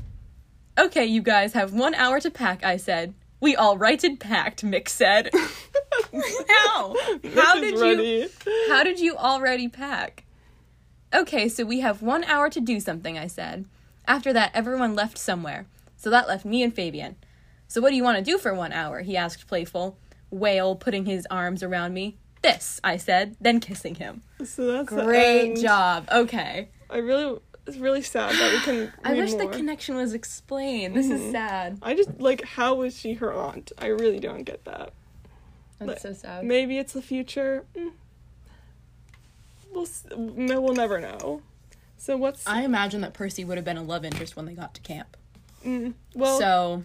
Okay, you guys have one hour to pack. I said. We all righted packed. Mick said. How? How did you? How did you already pack? Okay, so we have one hour to do something, I said. After that, everyone left somewhere. So that left me and Fabian. So what do you want to do for one hour? He asked, playful. Whale putting his arms around me. This, I said, then kissing him. So that's Great job. Okay. I really it's really sad that we can I wish more. the connection was explained. This is sad. I just like how was she her aunt? I really don't get that. That's But so sad. Maybe it's the future. Mm. We'll no, we'll never know. So what's I imagine that Percy would have been a love interest when they got to camp. mm, well? so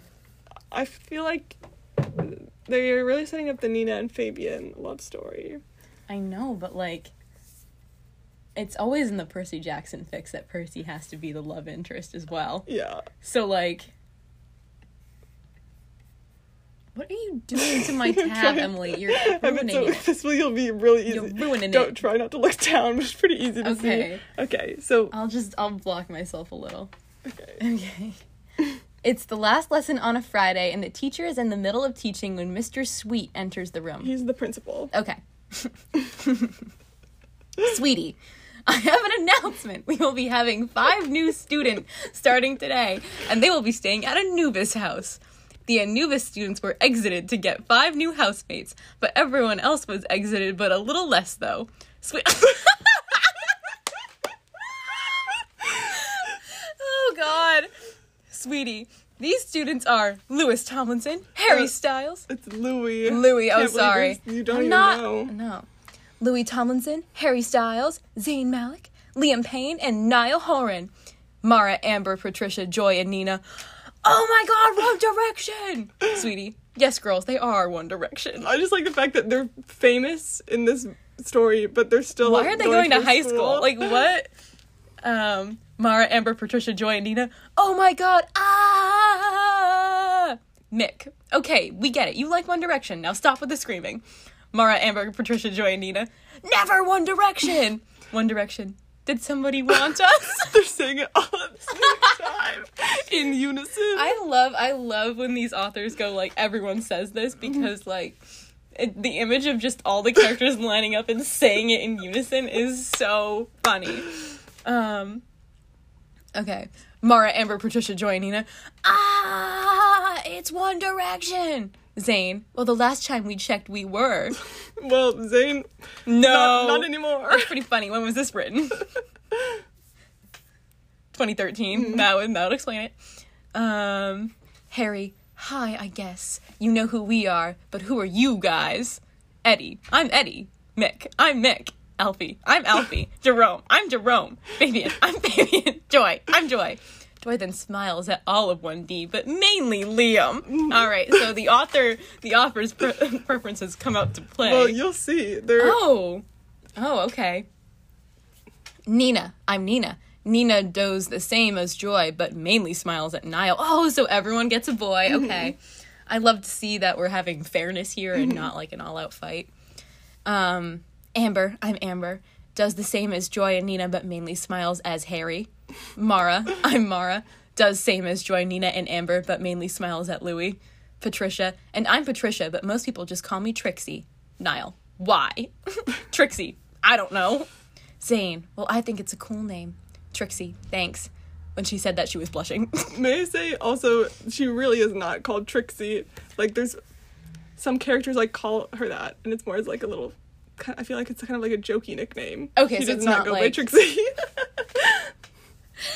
I feel like they're really setting up the Nina and Fabian love story. I know, but like, it's always in the Percy Jackson fics that Percy has to be the love interest as well. Yeah. So like, what are you doing to my tab, Emily? You're ruining so it. this will be really easy. You're ruining Don't it. try not to look down, it's pretty easy to Okay. see. Okay, so I'll just I'll block myself a little. okay. Okay. It's the last lesson on a Friday, and the teacher is in the middle of teaching when Mr. Sweet enters the room. He's the principal. Okay. Sweetie, I have an announcement. We will be having five new students starting today, and they will be staying at Anubis house. The Anubis students were exited to get five new housemates, but everyone else was exited, but a little less though. Sweet. oh God, sweetie. These students are Lewis Tomlinson, Harry Uh, Styles, It's Louis. Louis, oh Can't believe sorry. this- You don't I'm even know. No. Louis Tomlinson, Harry Styles, Zayn Malik, Liam Payne, and Niall Horan. Mara, Amber, Patricia, Joy, and Nina. Oh my god, One Direction! Sweetie. Yes, girls, they are One Direction. I just like the fact that they're famous in this story, but they're still. Why like, are they going to through high school? Like, what? Um, Mara, Amber, Patricia, Joy, and Nina. Oh my god, ah! Mick. Okay, we get it. You like One Direction. Now stop with the screaming. Mara, Amber, Patricia, Joy, and Nina. Never One Direction! One Direction. Did somebody want us? they're saying it all at the same time in unison. I love I love when these authors go like everyone says this Mm-hmm. because like it, the image of just all the characters lining up and saying it in unison is so funny. Um. Okay. Mara, Amber, Patricia, Joy, and Nina. Ah, it's One Direction. Zayn. Well, the last time we checked, we were. Well, Zayn. No, not, not anymore. That's pretty funny. When was this written? 2013. That would that would explain it. Um, Harry. Hi, I guess you know who we are, but who are you guys? Eddie. I'm Eddie. Mick. I'm Mick. Alfie. I'm Alfie. Jerome. I'm Jerome. Fabian. I'm Fabian. Joy. I'm Joy. Joy then smiles at all of 1D, but mainly Liam. All right, so the author, the author's pre- preferences come out to play. well, you'll see. They're Oh. Oh, okay. Nina. I'm Nina. Nina does the same as Joy, but mainly smiles at Niall. Oh, so everyone gets a boy. Okay. I love to see that we're having fairness here and not like an all out fight. Um, Amber. I'm Amber. Does the same as Joy and Nina, but mainly smiles as Harry. Mara. I'm Mara. Does same as Joy, Nina, and Amber, but mainly smiles at Louis. Patricia. And I'm Patricia, but most people just call me Trixie. Niall. Why? Trixie. I don't know. Zayn. Well, I think it's a cool name. Trixie. Thanks. When she said that, she was blushing. May I say also, she really is not called Trixie. Like, there's some characters like call her that, and it's more as like a little. I feel like it's kind of like a jokey nickname. Okay, she so does it's not not go by Trixie.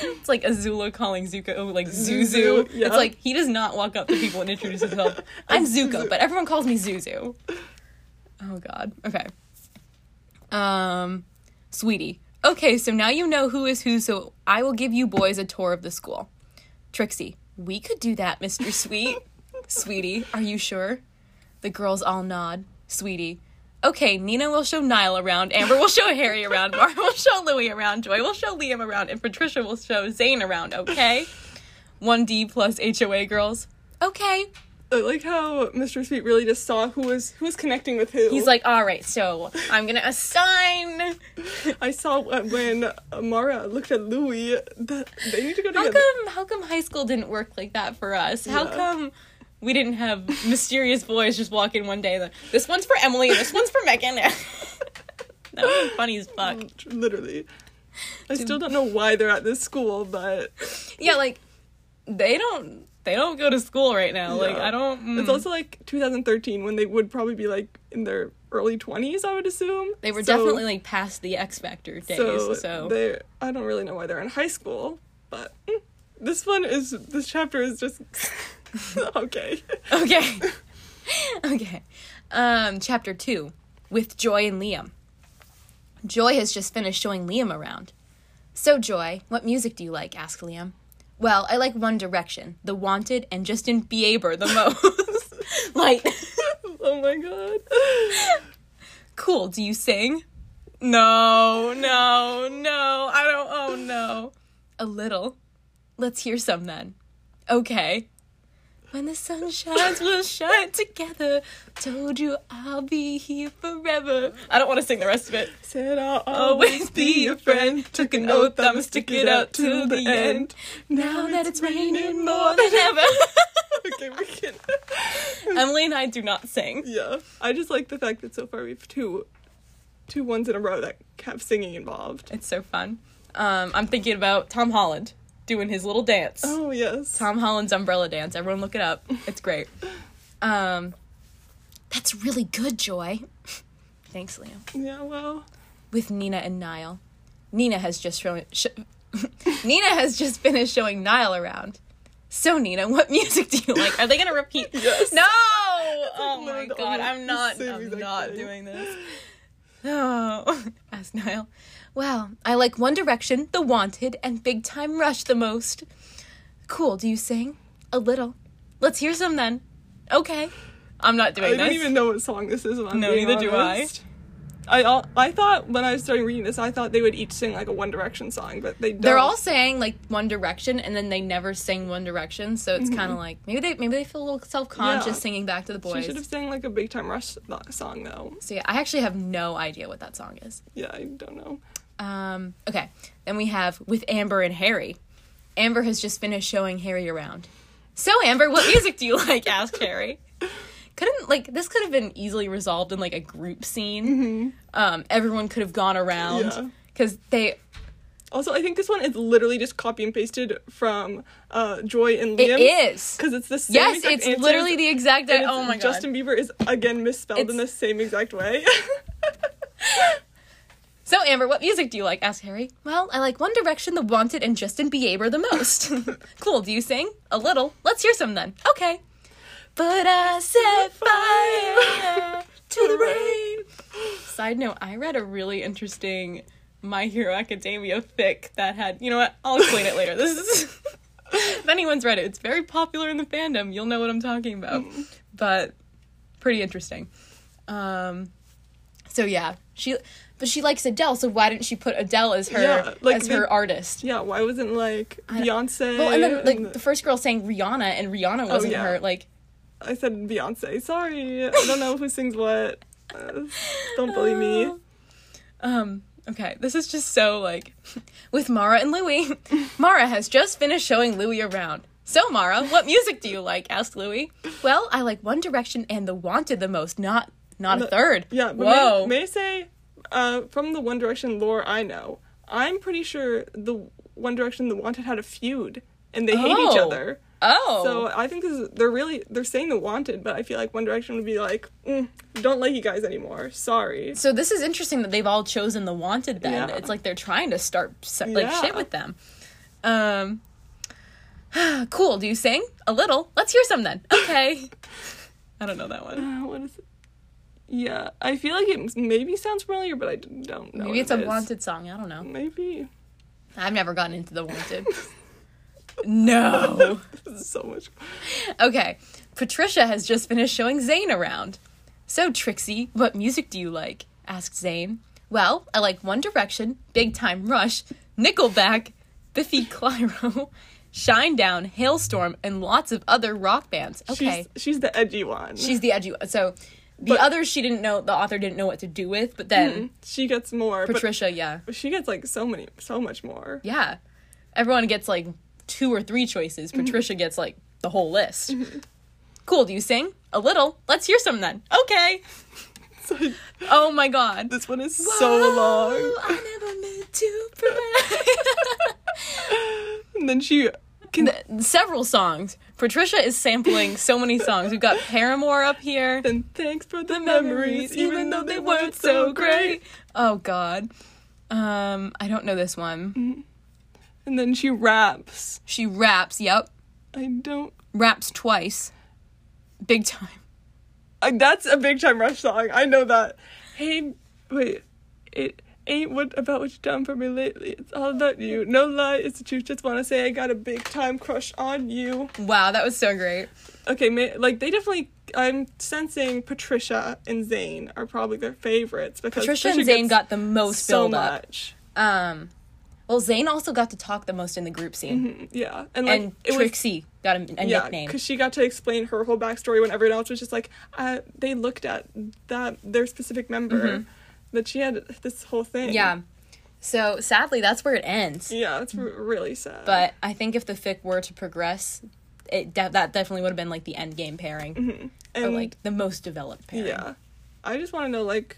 it's like Azula calling Zuko like Zuzu. Zuzu, yeah. It's like he does not walk up to people and introduce himself. I'm Zuko, but everyone calls me Zuzu. Oh God. Okay. Um, sweetie. Okay, so now you know who is who, so I will give you boys a tour of the school. Trixie. We could do that, Mr. Sweet. Sweetie, are you sure? The girls all nod. Sweetie. Okay, Nina will show Niall around, Amber will show Harry around, Mara will show Louis around, Joy will show Liam around, and Patricia will show Zayn around, okay? 1D plus HOA girls. Okay. I like how Mr. Sweet really just saw who was who was connecting with who. He's like, all right, so I'm gonna assign. I saw when Mara looked at Louis that they need to go How come? How come high school didn't work like that for us? How Yeah. come we didn't have mysterious boys just walk in one day? Like, this one's for Emily and this one's for Megan. that be funny as fuck. Literally. I still don't know why they're at this school, but Yeah, like they don't. They don't go to school right now. Like I don't. it's mm. also like 2013 when they would probably be like in their early 20s, I would assume. They were So- definitely like past the X Factor days. so, So, they I don't really know why they're in high school, but mm, this one is this chapter is just okay. okay, okay. Um, chapter two with Joy and Liam. Joy has just finished showing Liam around. So, Joy, what music do you like? asked Liam. Well, I like One Direction, The Wanted, and Justin Bieber the most. like, oh my god. cool. Do you sing? No, no, no. I don't. Oh no. A little. Let's hear some then. Okay. When the sun shines, we'll shine together. Told you I'll be here forever. I don't want to sing the rest of it. Said I'll Always be your friend. Took an oath, I'ma stick it out till the end. Now that it's raining more than ever. okay, we can. Emily and I do not sing. yeah, I just like the fact that so far we've two, two ones in a row that have singing involved. It's so fun. Um, I'm thinking about Tom Holland doing his little dance. Oh yes. Tom Holland's umbrella dance. Everyone look it up. It's great. Um, that's really good, Joy. Thanks, Liam. Yeah, well, With Nina and Niall. Nina has just shown. Sh- Nina has just finished showing Niall around. So Nina, what music do you like? Are they gonna repeat? Yes. No! Oh my god, I'm not. I'm not thing. doing this. Oh, asked Niall. Well, I like One Direction, The Wanted, and Big Time Rush the most. Cool. Do you sing? A little. Let's hear some then. Okay. I'm not doing I this. I don't even know what song this is. If I'm No, being neither do I. I I thought when I was starting reading this, I thought they would each sing like a One Direction song, but they don't. They're all saying like One Direction, and then they never sing One Direction, so it's kind of like maybe they maybe they feel a little self conscious Mm-hmm. Yeah. singing back to the She boys. should have sang like a Big Time Rush song though. So yeah, I actually have no idea what that song is. Yeah, I don't know. Um, okay, then we have with Amber and Harry. Amber has just finished showing Harry around. So Amber, what music do you like? asked Harry. Couldn't like this could have been easily resolved in like a group scene. Um, everyone could have gone around because they Also, I think this one is literally just copy and pasted from uh, Joy and Liam. is. Because it's the same Yes, it's answers, literally the exact. it's- oh my god. Justin Bieber is again misspelled in the same exact way. So, Amber, what music do you like? asked Harry. Well, I like One Direction, The Wanted, and Justin Bieber the most. cool. Do you sing? A little. Let's hear some then. Okay. But I set fire to the rain. Side note, I read a really interesting My Hero Academia fic that had, you know what? I'll explain it later. This is. if anyone's read it, it's very popular in the fandom. You'll know what I'm talking about. But pretty interesting. Um, so yeah, she but she likes Adele, so why didn't she put Adele as her Yeah, like as the- her artist? yeah, why wasn't like Beyonce? Well, and then like and- the first girl saying Rihanna, and Rihanna wasn't Oh, yeah. her. Like, I said Beyonce. Sorry, I don't know who sings what. Uh, don't bully me. um, okay, this is just so like with Mara and Louis. Mara has just finished showing Louis around. So Mara, what music do you like? asked Louis. Well, I like One Direction and The Wanted the most, not not a third. Yeah, but Whoa. May, may I say, uh, from the One Direction lore I know, I'm pretty sure the One Direction, the Wanted had a feud, and they hate each Oh. other. oh, So I think this is they're really they're saying the Wanted, but I feel like One Direction would be like, mm, don't like you guys anymore. Sorry. So this is interesting that they've all chosen the wanted then. Yeah. It's like they're trying to start like Yeah. shit with them. Um cool. Do you sing? A little. Let's hear some then. Okay. I don't know that one. Uh, what is it? Yeah, I feel like it maybe sounds familiar, but I don't know. Maybe it's it a wanted song. I don't know. Maybe. I've never gotten into the wanted. no. This is so much. Okay. Patricia has just finished showing Zayn around. So, Trixie, what music do you like? asked Zayn. Well, I like One Direction, Big Time Rush, Nickelback, Biffy Clyro, Shinedown, Halestorm, and lots of other rock bands. Okay. She's, she's the edgy one. She's, the edgy one. So, the But- others she didn't know, the author didn't know what to do with, but then she gets more. Patricia, yeah. She gets like so many, so much more. Yeah. Everyone gets like two or three choices. Mm-hmm. Patricia gets like the whole list. Mm-hmm. Cool. Do you sing? A little. Let's hear some then. Okay. So Oh my god. this one is so long. I never meant to. And then she can. Several songs. Patricia is sampling so many songs. We've got Paramore up here. Then thanks for the memories, even though they weren't so great. Oh god. Um, I don't know this one. And then she raps. She raps. Yep, I don't. raps twice. Big time. I, that's a big time rush song. I know that. Hey, wait. It ain't what about what you done for me lately. It's all about you. No lie, it's the truth. Just wanna say I got a big time crush on you. Wow, that was so great. Okay, ma- like they definitely. I'm sensing Patricia and Zayn are probably their favorites because Patricia and Zayn got the most so build up. much. Um, well, Zayn also got to talk the most in the group scene, Yeah, and like and it was Trixie got a, a yeah, nickname. because she got to explain her whole backstory when everyone else was just like, uh, they looked at that their specific member, that she had this whole thing. Mm-hmm. Yeah. So sadly, that's where it ends. yeah, it's r- really sad. But I think if the fic were to progress, it de- that definitely would have been like the end game pairing, or and like the most developed pairing. yeah, I just want to know like,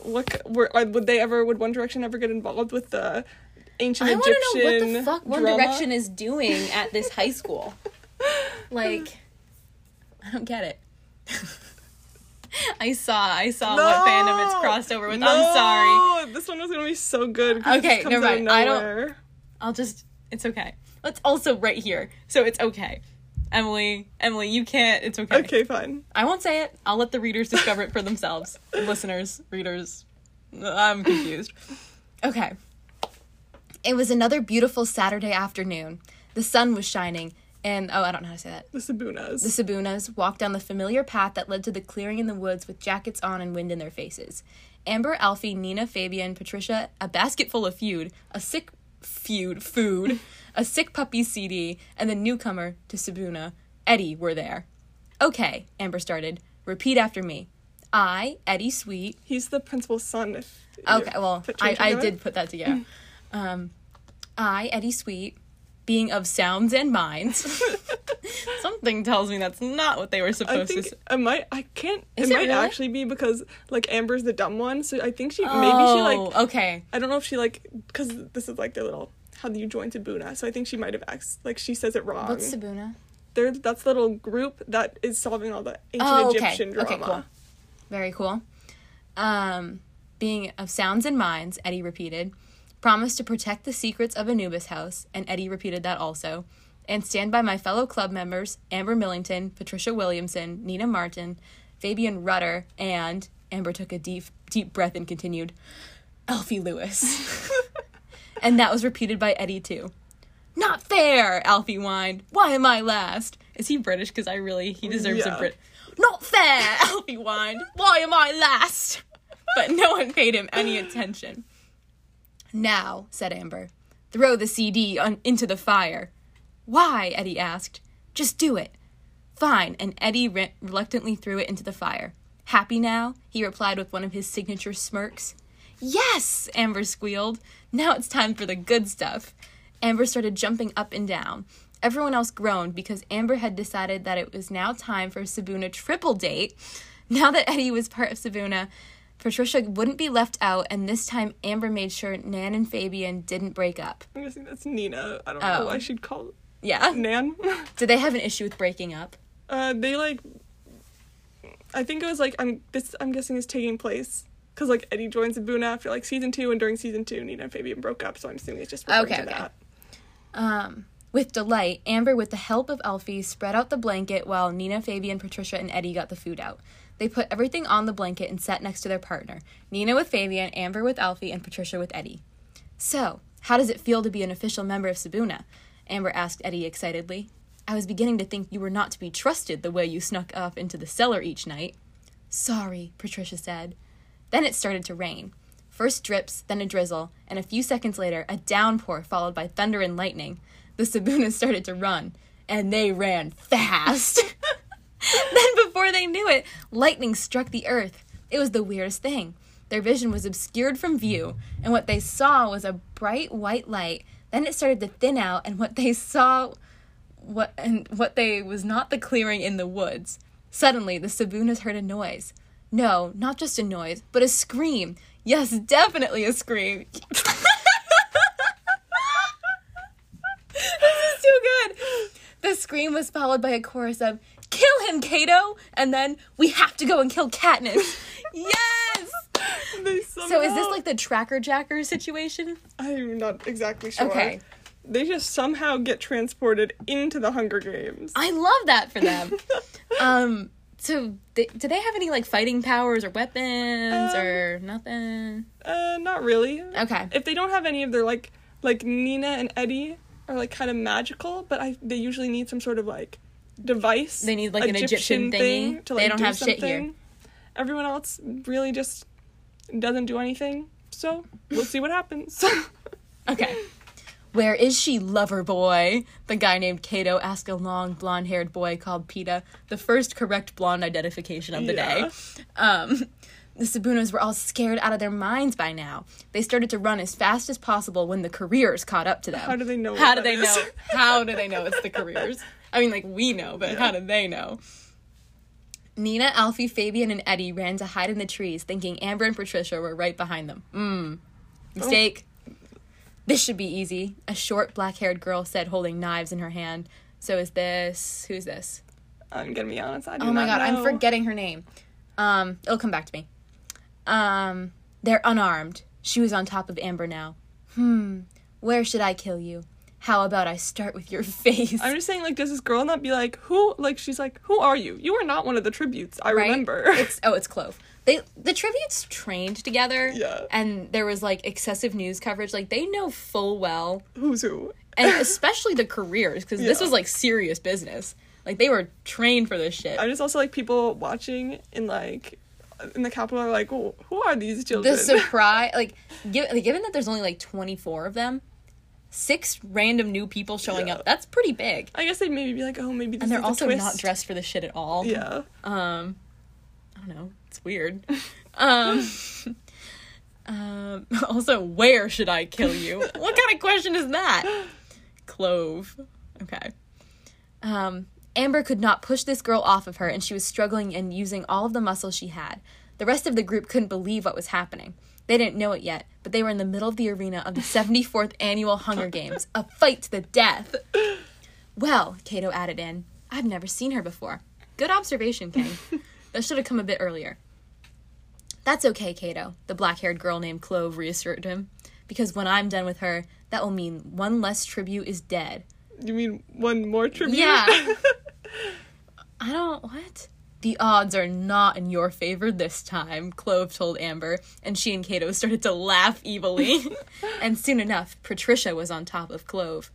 what were would they ever would One Direction ever get involved with the ancient I want to know what Egyptian the fuck One drama? Direction is doing at this high school. Like, I don't get it. I saw, I saw what fandom it's crossed over with. I'm sorry. No! This one was gonna be so good. Okay, never mind. I don't- I'll just. It's okay. It's also right here, so it's okay. Emily, Emily, you can't. It's okay. Okay, fine. I won't say it. I'll let the readers discover it for themselves. Listeners, readers. I'm confused. Okay. It was another beautiful Saturday afternoon. The sun was shining, and oh, I don't know how to say that. The Sibunas. The Sibunas walked down the familiar path that led to the clearing in the woods with jackets on and wind in their faces. Amber, Alfie, Nina, Fabian, Patricia, a basket full of feud, a sick feud, food, a sick puppy CD, and the newcomer to Sibuna, Eddie, were there. Okay, Amber started. Repeat after me. I, Eddie Sweet. He's the principal's son. Okay, well, I, I did put that together. Um, I, Eddie Sweet, being of sounds and minds. Something tells me that's not what they were I supposed think to say. it might. I can't. Is it it might really? actually be because like Amber's the dumb one, so I think she maybe she like. Oh, okay. I don't know if she like because this is like their little how do you join Sibuna, so I think she might have asked like she says it wrong. What's Sibuna? They're that's the little group that is solving all the ancient Oh, okay. Egyptian drama. Okay, cool. Very cool. Um, being of sounds and minds, Eddie repeated, promised to protect the secrets of Anubis House, and Eddie repeated that also, and stand by my fellow club members, Amber Millington, Patricia Williamson, Nina Martin, Fabian Rutter, and Amber took a deep, deep breath and continued, Alfie Lewis. and that was repeated by Eddie too. Not fair, Alfie whined. Why am I last? Is he British? Because I really, he deserves Yeah. a Brit. Not fair, Alfie whined. Why am I last? But no one paid him any attention. Now, said Amber, throw the CD on, into the fire. Why? Eddie asked. Just do it. Fine, and Eddie re- reluctantly threw it into the fire. Happy now? He replied with one of his signature smirks. Yes! Amber squealed. Now it's time for the good stuff. Amber started jumping up and down. Everyone else groaned because Amber had decided that it was now time for Sibuna triple date. Now that Eddie was part of Sibuna, Patricia wouldn't be left out, and this time Amber made sure Nan and Fabian didn't break up. I'm guessing that's Nina. I don't Oh. know why she'd call Yeah. Nan. Did they have an issue with breaking up? uh, they like. I think it was like I'm this. I'm guessing is taking place because like Eddie joins the Sibuna after like season two, and during season two, Nina and Fabian broke up. So I'm assuming it's just referring Okay, to okay. that. Um, with delight, Amber, with the help of Elfie, spread out the blanket while Nina, Fabian, Patricia, and Eddie got the food out. They put everything on the blanket and sat next to their partner Nina with Fabian, Amber with Alfie, and Patricia with Eddie. So, how does it feel to be an official member of Sibuna? Amber asked Eddie excitedly. I was beginning to think you were not to be trusted the way you snuck off into the cellar each night. Sorry, Patricia said. Then it started to rain. First drips, then a drizzle, and a few seconds later, a downpour followed by thunder and lightning. The Sibunas started to run, and they ran fast. then, before they knew it, lightning struck the earth. It was the weirdest thing. Their vision was obscured from view, and what they saw was a bright white light. Then it started to thin out, and what they saw what and what they was not the clearing in the woods. Suddenly, the Sibunas heard a noise. No, not just a noise, but a scream. Yes, definitely a scream. this is too good. The scream was followed by a chorus of "Kill him, Cato!" and then "We have to go and kill Katniss." yes. So is this like the tracker jacker situation? I'm not exactly sure. Okay. They just somehow get transported into the Hunger Games. I love that for them. um, so they, do they have any like fighting powers or weapons Um, or nothing? Uh, not really. Okay. If they don't have any of their like, like Nina and Eddie are like kind of magical, but I they usually need some sort of like device. They need, like, an Egyptian thingy. to They don't do have shit here. Everyone else really just doesn't do anything. So we'll see what happens. Okay. Where is she, lover boy? The guy named Cato asked a long blonde haired boy called Peeta, the first correct blonde identification of the Yeah. day. Um, the Sibunas were all scared out of their minds by now. They started to run as fast as possible when the careers caught up to them. How do they know How do they is? know? How do they know it's the careers? I mean, like, we know, but how do they know? Nina, Alfie, Fabian, and Eddie ran to hide in the trees, thinking Amber and Patricia were right behind them. Mmm. Mistake. This should be easy. A short, black haired girl said, holding knives in her hand. So is this. Who's this? I'm gonna be honest. I do Oh my not god, I'm forgetting her name. Um, it'll come back to me. Um, they're unarmed. She was on top of Amber now. Hmm, where should I kill you? How about I start with your face? I'm just saying, like, does this girl not be like, who? Like, she's like, who are you? You are not one of the tributes. I right? remember. It's oh, it's Clove. They the tributes trained together. Yeah. And there was like excessive news coverage. Like they know full well, Who's who? and especially the careers because this was like serious business. Like they were trained for this shit. I just also like people watching in like in the Capitol are like, who are these children? the surprise like given, given that there's only like 24 of them six random new people showing Yeah. up that's pretty big I guess they'd maybe be like, oh, maybe this and they're also twist. not dressed for this shit at all Yeah. um i don't know it's weird um um also where should i kill you what kind of question is that Clove. Okay. Um, Amber could not push this girl off of her, and she was struggling and using all of the muscle she had. The rest of the group couldn't believe what was happening. They didn't know it yet, but they were in the middle of the arena of the 74th annual Hunger Games, a fight to the death. Well, Cato added in, I've never seen her before. Good observation, King. that should have come a bit earlier. That's okay, Cato, the black haired girl named Clove reassured him, because when I'm done with her, that will mean one less tribute is dead. You mean one more tribute? Yeah. I don't. What? The odds are not in your favor this time, Clove told Amber, and she and Cato started to laugh evilly. and soon enough, Patricia was on top of Clove.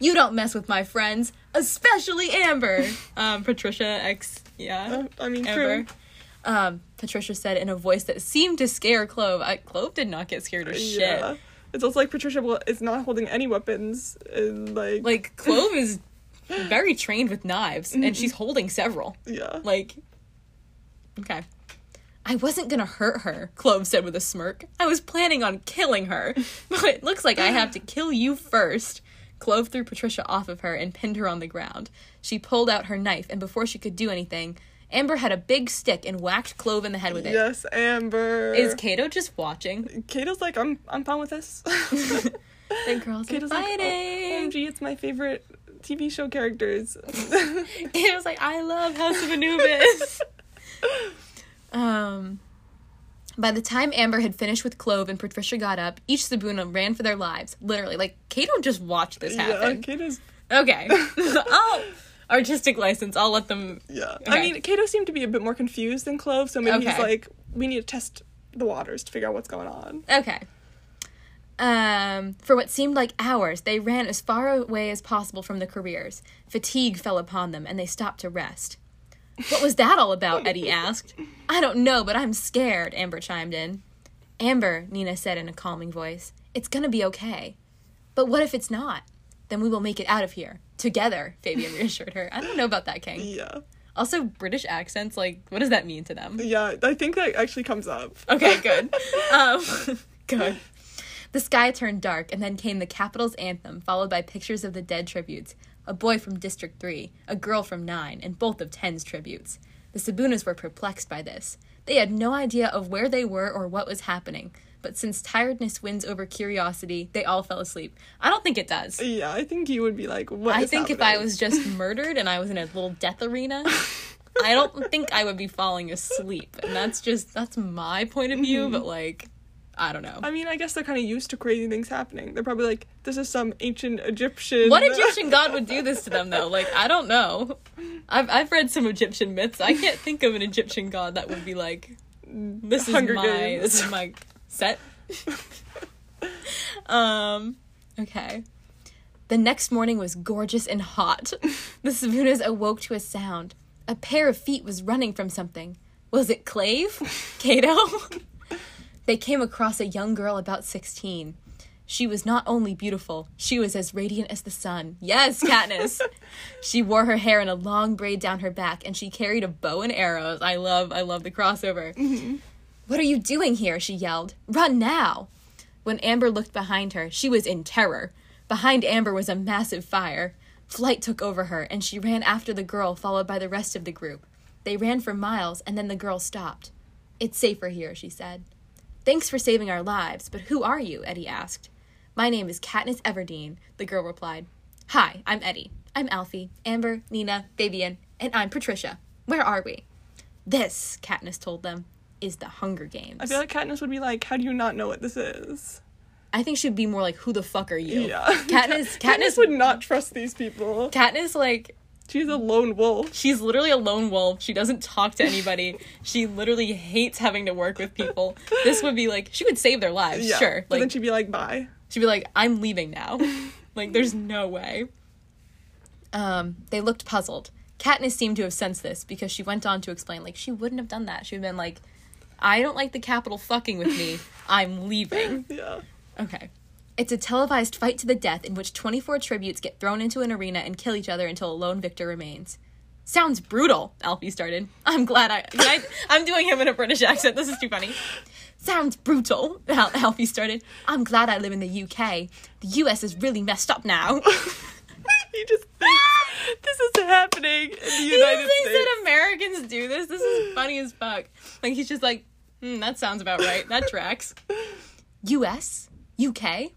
You don't mess with my friends, especially Amber. Um, Patricia X, yeah. Uh, I mean, Amber. true. Um, Patricia said in a voice that seemed to scare Clove. I, Clove did not get scared or shit. Yeah. It's also like Patricia will, is not holding any weapons and like Like Clove is very trained with knives, and she's holding several. yeah. Like, okay. I wasn't gonna hurt her, Clove said with a smirk. I was planning on killing her, but it looks like I have to kill you first. Clove threw Patricia off of her and pinned her on the ground. She pulled out her knife, and before she could do anything, Amber had a big stick and whacked Clove in the head with it. Yes, Amber. Is Cato just watching? Cato's like, I'm I'm fine with this. The girls Cato's are like, oh, fighting. OMG, it's my favorite TV show characters. Cato's like, I love House of Anubis. Um, by the time Amber had finished with Clove and Patricia got up, each Sibuna ran for their lives. Literally, like Cato just watched this happen. yeah. Cato's Okay, oh, artistic license. I'll let them. yeah. Okay. I mean, Cato seemed to be a bit more confused than Clove, so maybe he's like, we need to test the waters to figure out what's going on. Okay. Um, for what seemed like hours, they ran as far away as possible from the careers. Fatigue fell upon them, and they stopped to rest. What was that all about? Eddie asked. I don't know, but I'm scared, Amber chimed in. Amber, Nina said in a calming voice, it's gonna be okay. But what if it's not? Then we will make it out of here. Together, Fabian reassured her. I don't know about that, King. Yeah. Also, British accents, like, what does that mean to them? Yeah, I think that actually comes up. Okay, good. Um, good. The sky turned dark, and then came the Capitol's anthem, followed by pictures of the dead tributes a boy from District 3, a girl from 9, and both of 10's tributes. The Sibunas were perplexed by this. They had no idea of where they were or what was happening, but since tiredness wins over curiosity, they all fell asleep. I don't think it does. Yeah, I think you would be like, what I think if I was just murdered and I was in a little death arena, I don't think I would be falling asleep. And that's just that's my point of view, but like I don't know. I mean, I guess they're kind of used to crazy things happening. They're probably like, this is some ancient Egyptian. What Egyptian god would do this to them though? Like I don't know. I've I've read some Egyptian myths. I can't think of an Egyptian god that would be like this is Hunger my Games. this is my set. um okay. The next morning was gorgeous and hot. The Sibunas awoke to a sound. A pair of feet was running from something. Was it Clave? Cato? They came across a young girl about 16. She was not only beautiful, she was as radiant as the sun. Yes, Katniss. she wore her hair in a long braid down her back and she carried a bow and arrows. I love I love the crossover. Mm-hmm. What are you doing here? she yelled. Run now. When Amber looked behind her, she was in terror. Behind Amber was a massive fire. Flight took over her, and she ran after the girl, followed by the rest of the group. They ran for miles, and then the girl stopped. It's safer here, she said. Thanks for saving our lives, but who are you? Eddie asked. My name is Katniss Everdeen, the girl replied. Hi, I'm Eddie. I'm Alfie, Amber, Nina, Fabian, and I'm Patricia. Where are we? This, Katniss told them, is the Hunger Games. I feel like Katniss would be like, how do you not know what this is? I think she'd be more like, "Who the fuck are you?" Yeah. Katniss. Katniss Katniss would not trust these people. Katniss, like, She's a lone wolf. she's literally a lone wolf. She doesn't talk to anybody. she literally hates having to work with people. This would be like, she would save their lives, Yeah. sure. But then she'd be like, bye. she'd be like, "I'm leaving now." like, there's no way. Um, they looked puzzled. Katniss seemed to have sensed this because she went on to explain, like, she wouldn't have done that. She would have been like, "I don't like the Capitol fucking with me. I'm leaving." Yeah. Okay. It's a televised fight to the death in which 24 tributes get thrown into an arena and kill each other until a lone victor remains. Sounds brutal, Alfie started. I'm glad I, I I'm doing him in a British accent. This is too funny. Sounds brutal, Al- Alfie started. I'm glad I live in the UK. The US is really messed up now. he just thinks this is happening in the He United thinks States. that Americans do this. This is funny as fuck. Like he's just like, hmm, that sounds about right. That tracks. U.S. UK.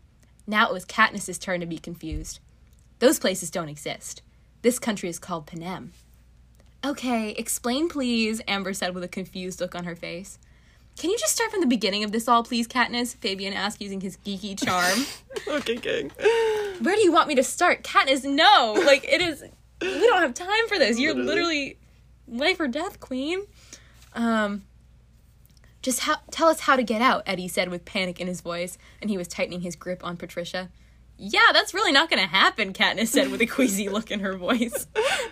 Now it was Katniss's turn to be confused. Those places don't exist. This country is called Panem. Okay, explain please, Amber said with a confused look on her face. Can you just start from the beginning of this all, please, Katniss? Fabian asked using his geeky charm. okay, King. Where do you want me to start? Katniss, no! Like, it is. We don't have time for this. You're Literally. literally life or death, queen. Um. Just how, tell us how to get out, Eddie said with panic in his voice, and he was tightening his grip on Patricia. Yeah, that's really not gonna happen, Katniss said with a queasy look in her voice.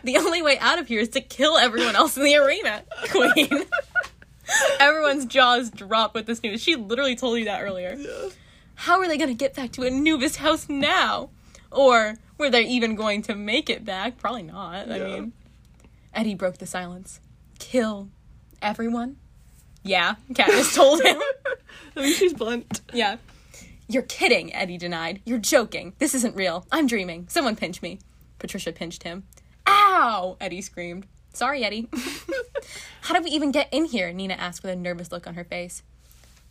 The only way out of here is to kill everyone else in the arena, Queen. Everyone's jaws dropped with this news. She literally told you that earlier. Yeah. How are they to get back to Anubis house now? Or were they even going to make it back? Probably not. I mean, Eddie broke the silence. Kill everyone? Yeah, Katniss told him. I mean, she's blunt. yeah. You're kidding, Eddie denied. You're joking. This isn't real. I'm dreaming. Someone pinch me. Patricia pinched him. Ow! Eddie screamed. Sorry, Eddie. How did we even get in here? Nina asked with a nervous look on her face.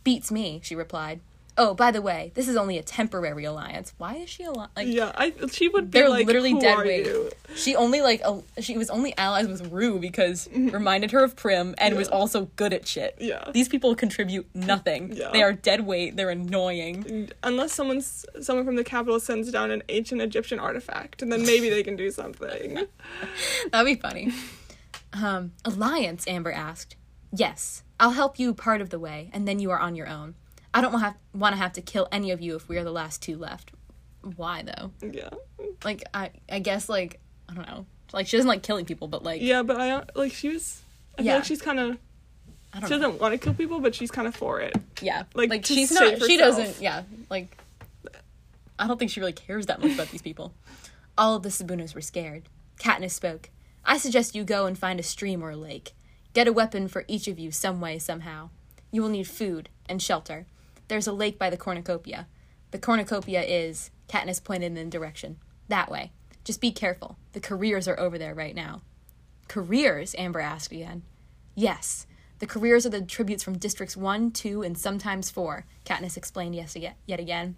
Beats me, she replied. Oh, by the way, this is only a temporary alliance. Why is she ali- like? Yeah, I she would be They're like, literally Who dead are weight. you? She only like a, she was only allies with Rue because reminded her of Prim and was also good at shit. Yeah. These people contribute nothing. Yeah. They are dead weight. They're annoying. Unless someone's someone from the Capitol sends down an ancient Egyptian artifact, and then maybe they can do something. That'd be funny. Um, alliance, Amber asked. Yes, I'll help you part of the way, and then you are on your own. I don't want to have to kill any of you if we are the last two left. Why though? yeah, Like I, I guess like I don't know. Like she doesn't like killing people, but like yeah, but I like she was. I feel Yeah. like she's kind of. She know. doesn't want to kill people, but she's kind of for it. Yeah, like, like she's not. She doesn't. Yeah, like I don't think she really cares that much about these people. All of the Sibunas were scared. Katniss spoke. I suggest you go and find a stream or a lake. Get a weapon for each of you some way, somehow. You will need food and shelter. There's a lake by the cornucopia. The cornucopia is, Katniss pointed in the direction. That way. Just be careful. The careers are over there right now. Careers? Amber asked again. Yes. The careers are the tributes from districts 1, 2, and sometimes 4, Katniss explained yes yet again.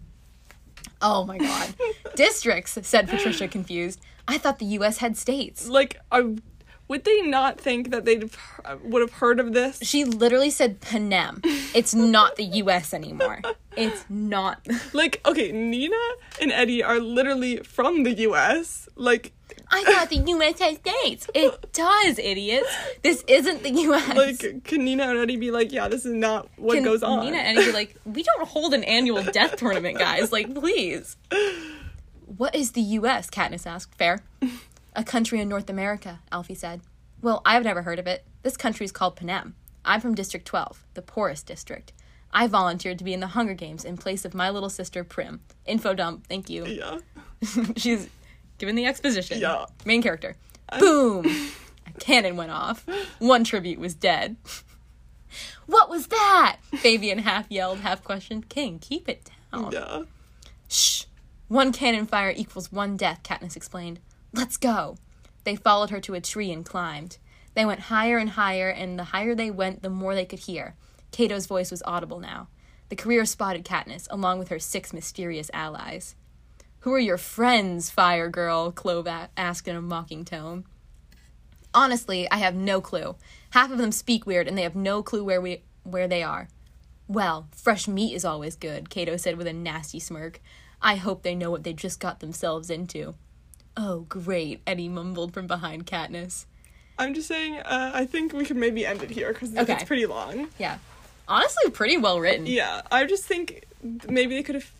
Oh my god. districts, said Patricia confused. I thought the US had states. Like, are, would they not think that they would have heard of this? She literally said Panem. It's not the US anymore. It's not. Like, okay, Nina and Eddie are literally from the U.S. Like, I thought the US had states. It does, idiots. This isn't the US. like, can Nina and Eddie be like, yeah, this is not what Can goes on? Nina and Eddie be like, we don't hold an annual death tournament, guys. Like, please. What is the U.S.? Katniss asked. Fair. A country in North America, Alfie said. Well, I've never heard of it. This country is called Panem. I'm from District 12, the poorest district. I volunteered to be in the Hunger Games in place of my little sister Prim. Info dump, thank you. yeah. She's given the exposition. Yeah. Main character. Boom! A cannon went off. One tribute was dead. What was that? Fabian half yelled, half questioned. King, keep it down. Yeah. Shh. One cannon fire equals one death, Katniss explained. Let's go. They followed her to a tree and climbed. They went higher and higher, and the higher they went, the more they could hear. Cato's voice was audible now. The career spotted Katniss, along with her six mysterious allies. Who are your friends, Fire Girl? Clove asked in a mocking tone. Honestly, I have no clue. Half of them speak weird, and they have no clue where we where they are. Well, fresh meat is always good, Cato said with a nasty smirk. I hope they know what they just got themselves into. Oh, great, Eddie mumbled from behind Katniss. I'm just saying, uh, I think we could maybe end it here because Okay. it's pretty long. Yeah. Honestly, pretty well written. Yeah, I just think maybe they could have.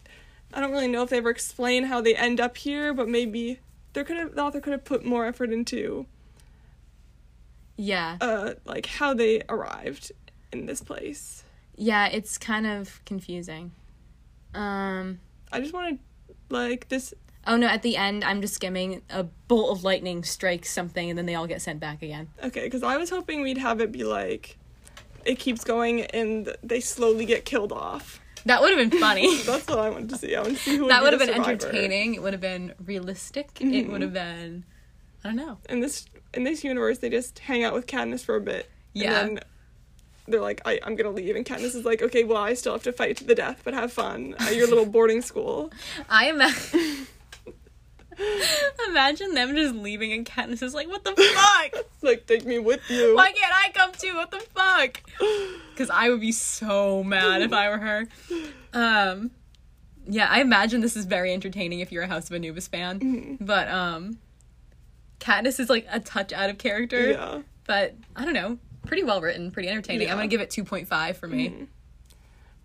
I don't really know if they ever explain how they end up here, but maybe there could have the author could have put more effort into Yeah. uh like how they arrived in this place. Yeah, it's kind of confusing. Um I just wanted like this. Oh no, at the end I'm just skimming a bolt of lightning strikes something and then they all get sent back again. Okay, because I was hoping we'd have it be like it keeps going and they slowly get killed off. That would have been funny. That's what I wanted to see. I wanted to see who would that would have the been survivor. entertaining. It would have been realistic. It mm-hmm. would have been I don't know. In this in this universe, they just hang out with Katniss for a bit. Yeah. And then they're like, I, I'm gonna leave, and Katniss is like, okay, well, I still have to fight to the death, but have fun at your little boarding school. I imagine Imagine them just leaving and Katniss is like, what the fuck? like, take me with you. Why can't I come too? What the fuck? Because I would be so mad if I were her. Um, yeah, I imagine this is very entertaining if you're a House of Anubis fan. Mm-hmm. But um, Katniss is like a touch out of character. Yeah. But I don't know, pretty well written, pretty entertaining. Yeah. I'm gonna give it 2.5 for me.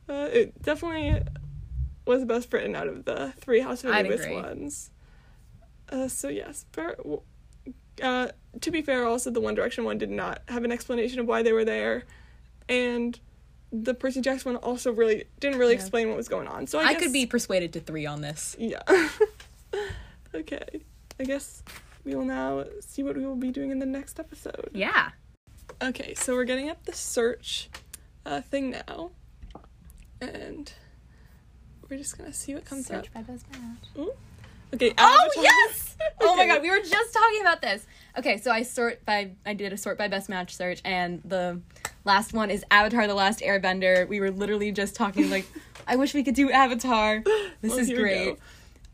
Uh, it definitely was the best written out of the three House of Anubis ones. Uh, so yes, w- uh, to be fair, also the One Direction one did not have an explanation of why they were there, and the Percy Jackson one also really didn't really Yeah. explain what was going on. So I, I, guess, could be persuaded to three on this. yeah. okay, I guess we will now see what we will be doing in the next episode. Yeah. Okay, so we're getting up the search uh, thing now, and we're just gonna see what comes up. Search by best Okay. Oh yes! Oh my god, we were just talking about this. Okay, so I sort by I did a sort by best match search, and the last one is Avatar: The Last Airbender. We were literally just talking like, I wish we could do Avatar. This Well, is great.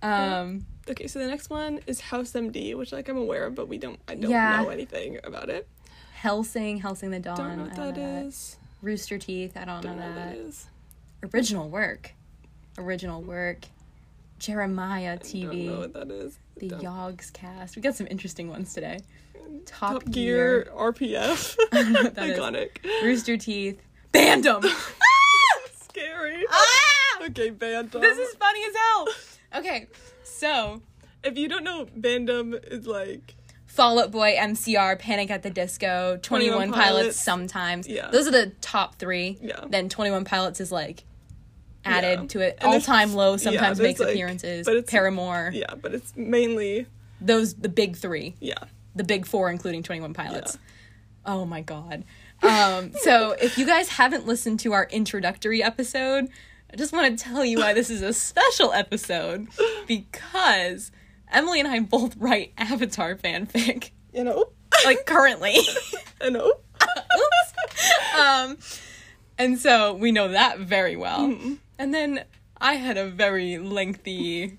Um, Okay, so the next one is House MD, which like I'm aware of, but we don't. I don't Yeah. know anything about it. Helsing, Helsing the Dawn. Don't know what that is. Rooster Teeth. I don't, Don't know know what that. that is. Original work. Original work. Jeremiah Don't know TV. what that is. The Don't- Yogscast. We got some interesting ones today. Top, Top Gear RPF. know what that is. Iconic. Rooster Teeth. Bandom. Scary. ah! Okay, Bandom. This is funny as hell. Okay, so If you don't know, Bandom is like Fall Out Boy, MCR, Panic at the Disco, 21, 21 Pilots, Pilots. sometimes. Yeah. Those are the top three. Yeah. Then 21 Pilots is like added Yeah. to it. All time low sometimes there's, makes like- appearances. but it's- Paramore. yeah, but it's mainly Those, the big three. yeah. The big four, including 21 Pilots. Oh my god. Um, so if you guys haven't listened to our introductory episode, I just want to tell you why this is a special episode because Emily and I both write Avatar fanfic, You know. like currently. You know. Oops. Um, and so we know that very well. Mm-hmm. And then I had a very lengthy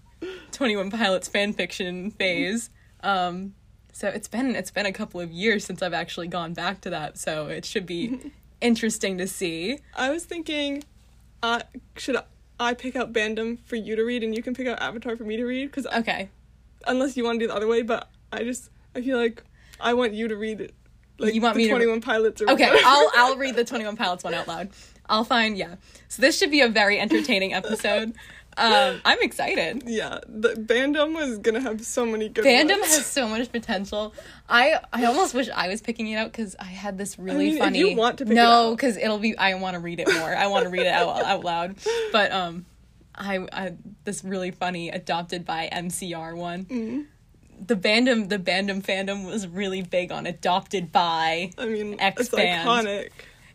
21 Pilots fanfiction phase. Um, so it's been it's been a couple of years since I've actually gone back to that. So it should be interesting to see. I was thinking, uh, should I pick out Bandom for you to read and you can pick out Avatar for me to read? Because Okay. unless you want to do the other way, but I just I feel like I want you to read it. Like You want the me to- Twenty One Pilots or Okay, whatever. I'll I'll read the 21 Pilots one out loud. I'll find yeah. So this should be a very entertaining episode. Um, I'm excited. yeah, the Bandom was gonna have so many good. Fandom ones. has so much potential. I I almost wish I was picking it out because I had this really mean, if funny. you want to pick no, because it'll be. I want to read it more. I want to read it out out loud. But um, I, I this really funny adopted by MCR one. Mm-hmm. The Bandom the Bandom fandom was really big on adopted by. I mean, X it's band. iconic.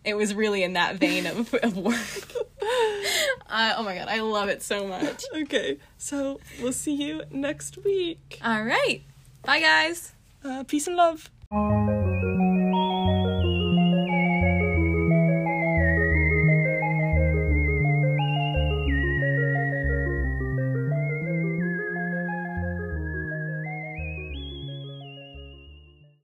It was really in that vein of, of work. Uh, oh my god, I love it so much. Okay, so we'll see you next week. All right, bye guys. Uh, peace and love.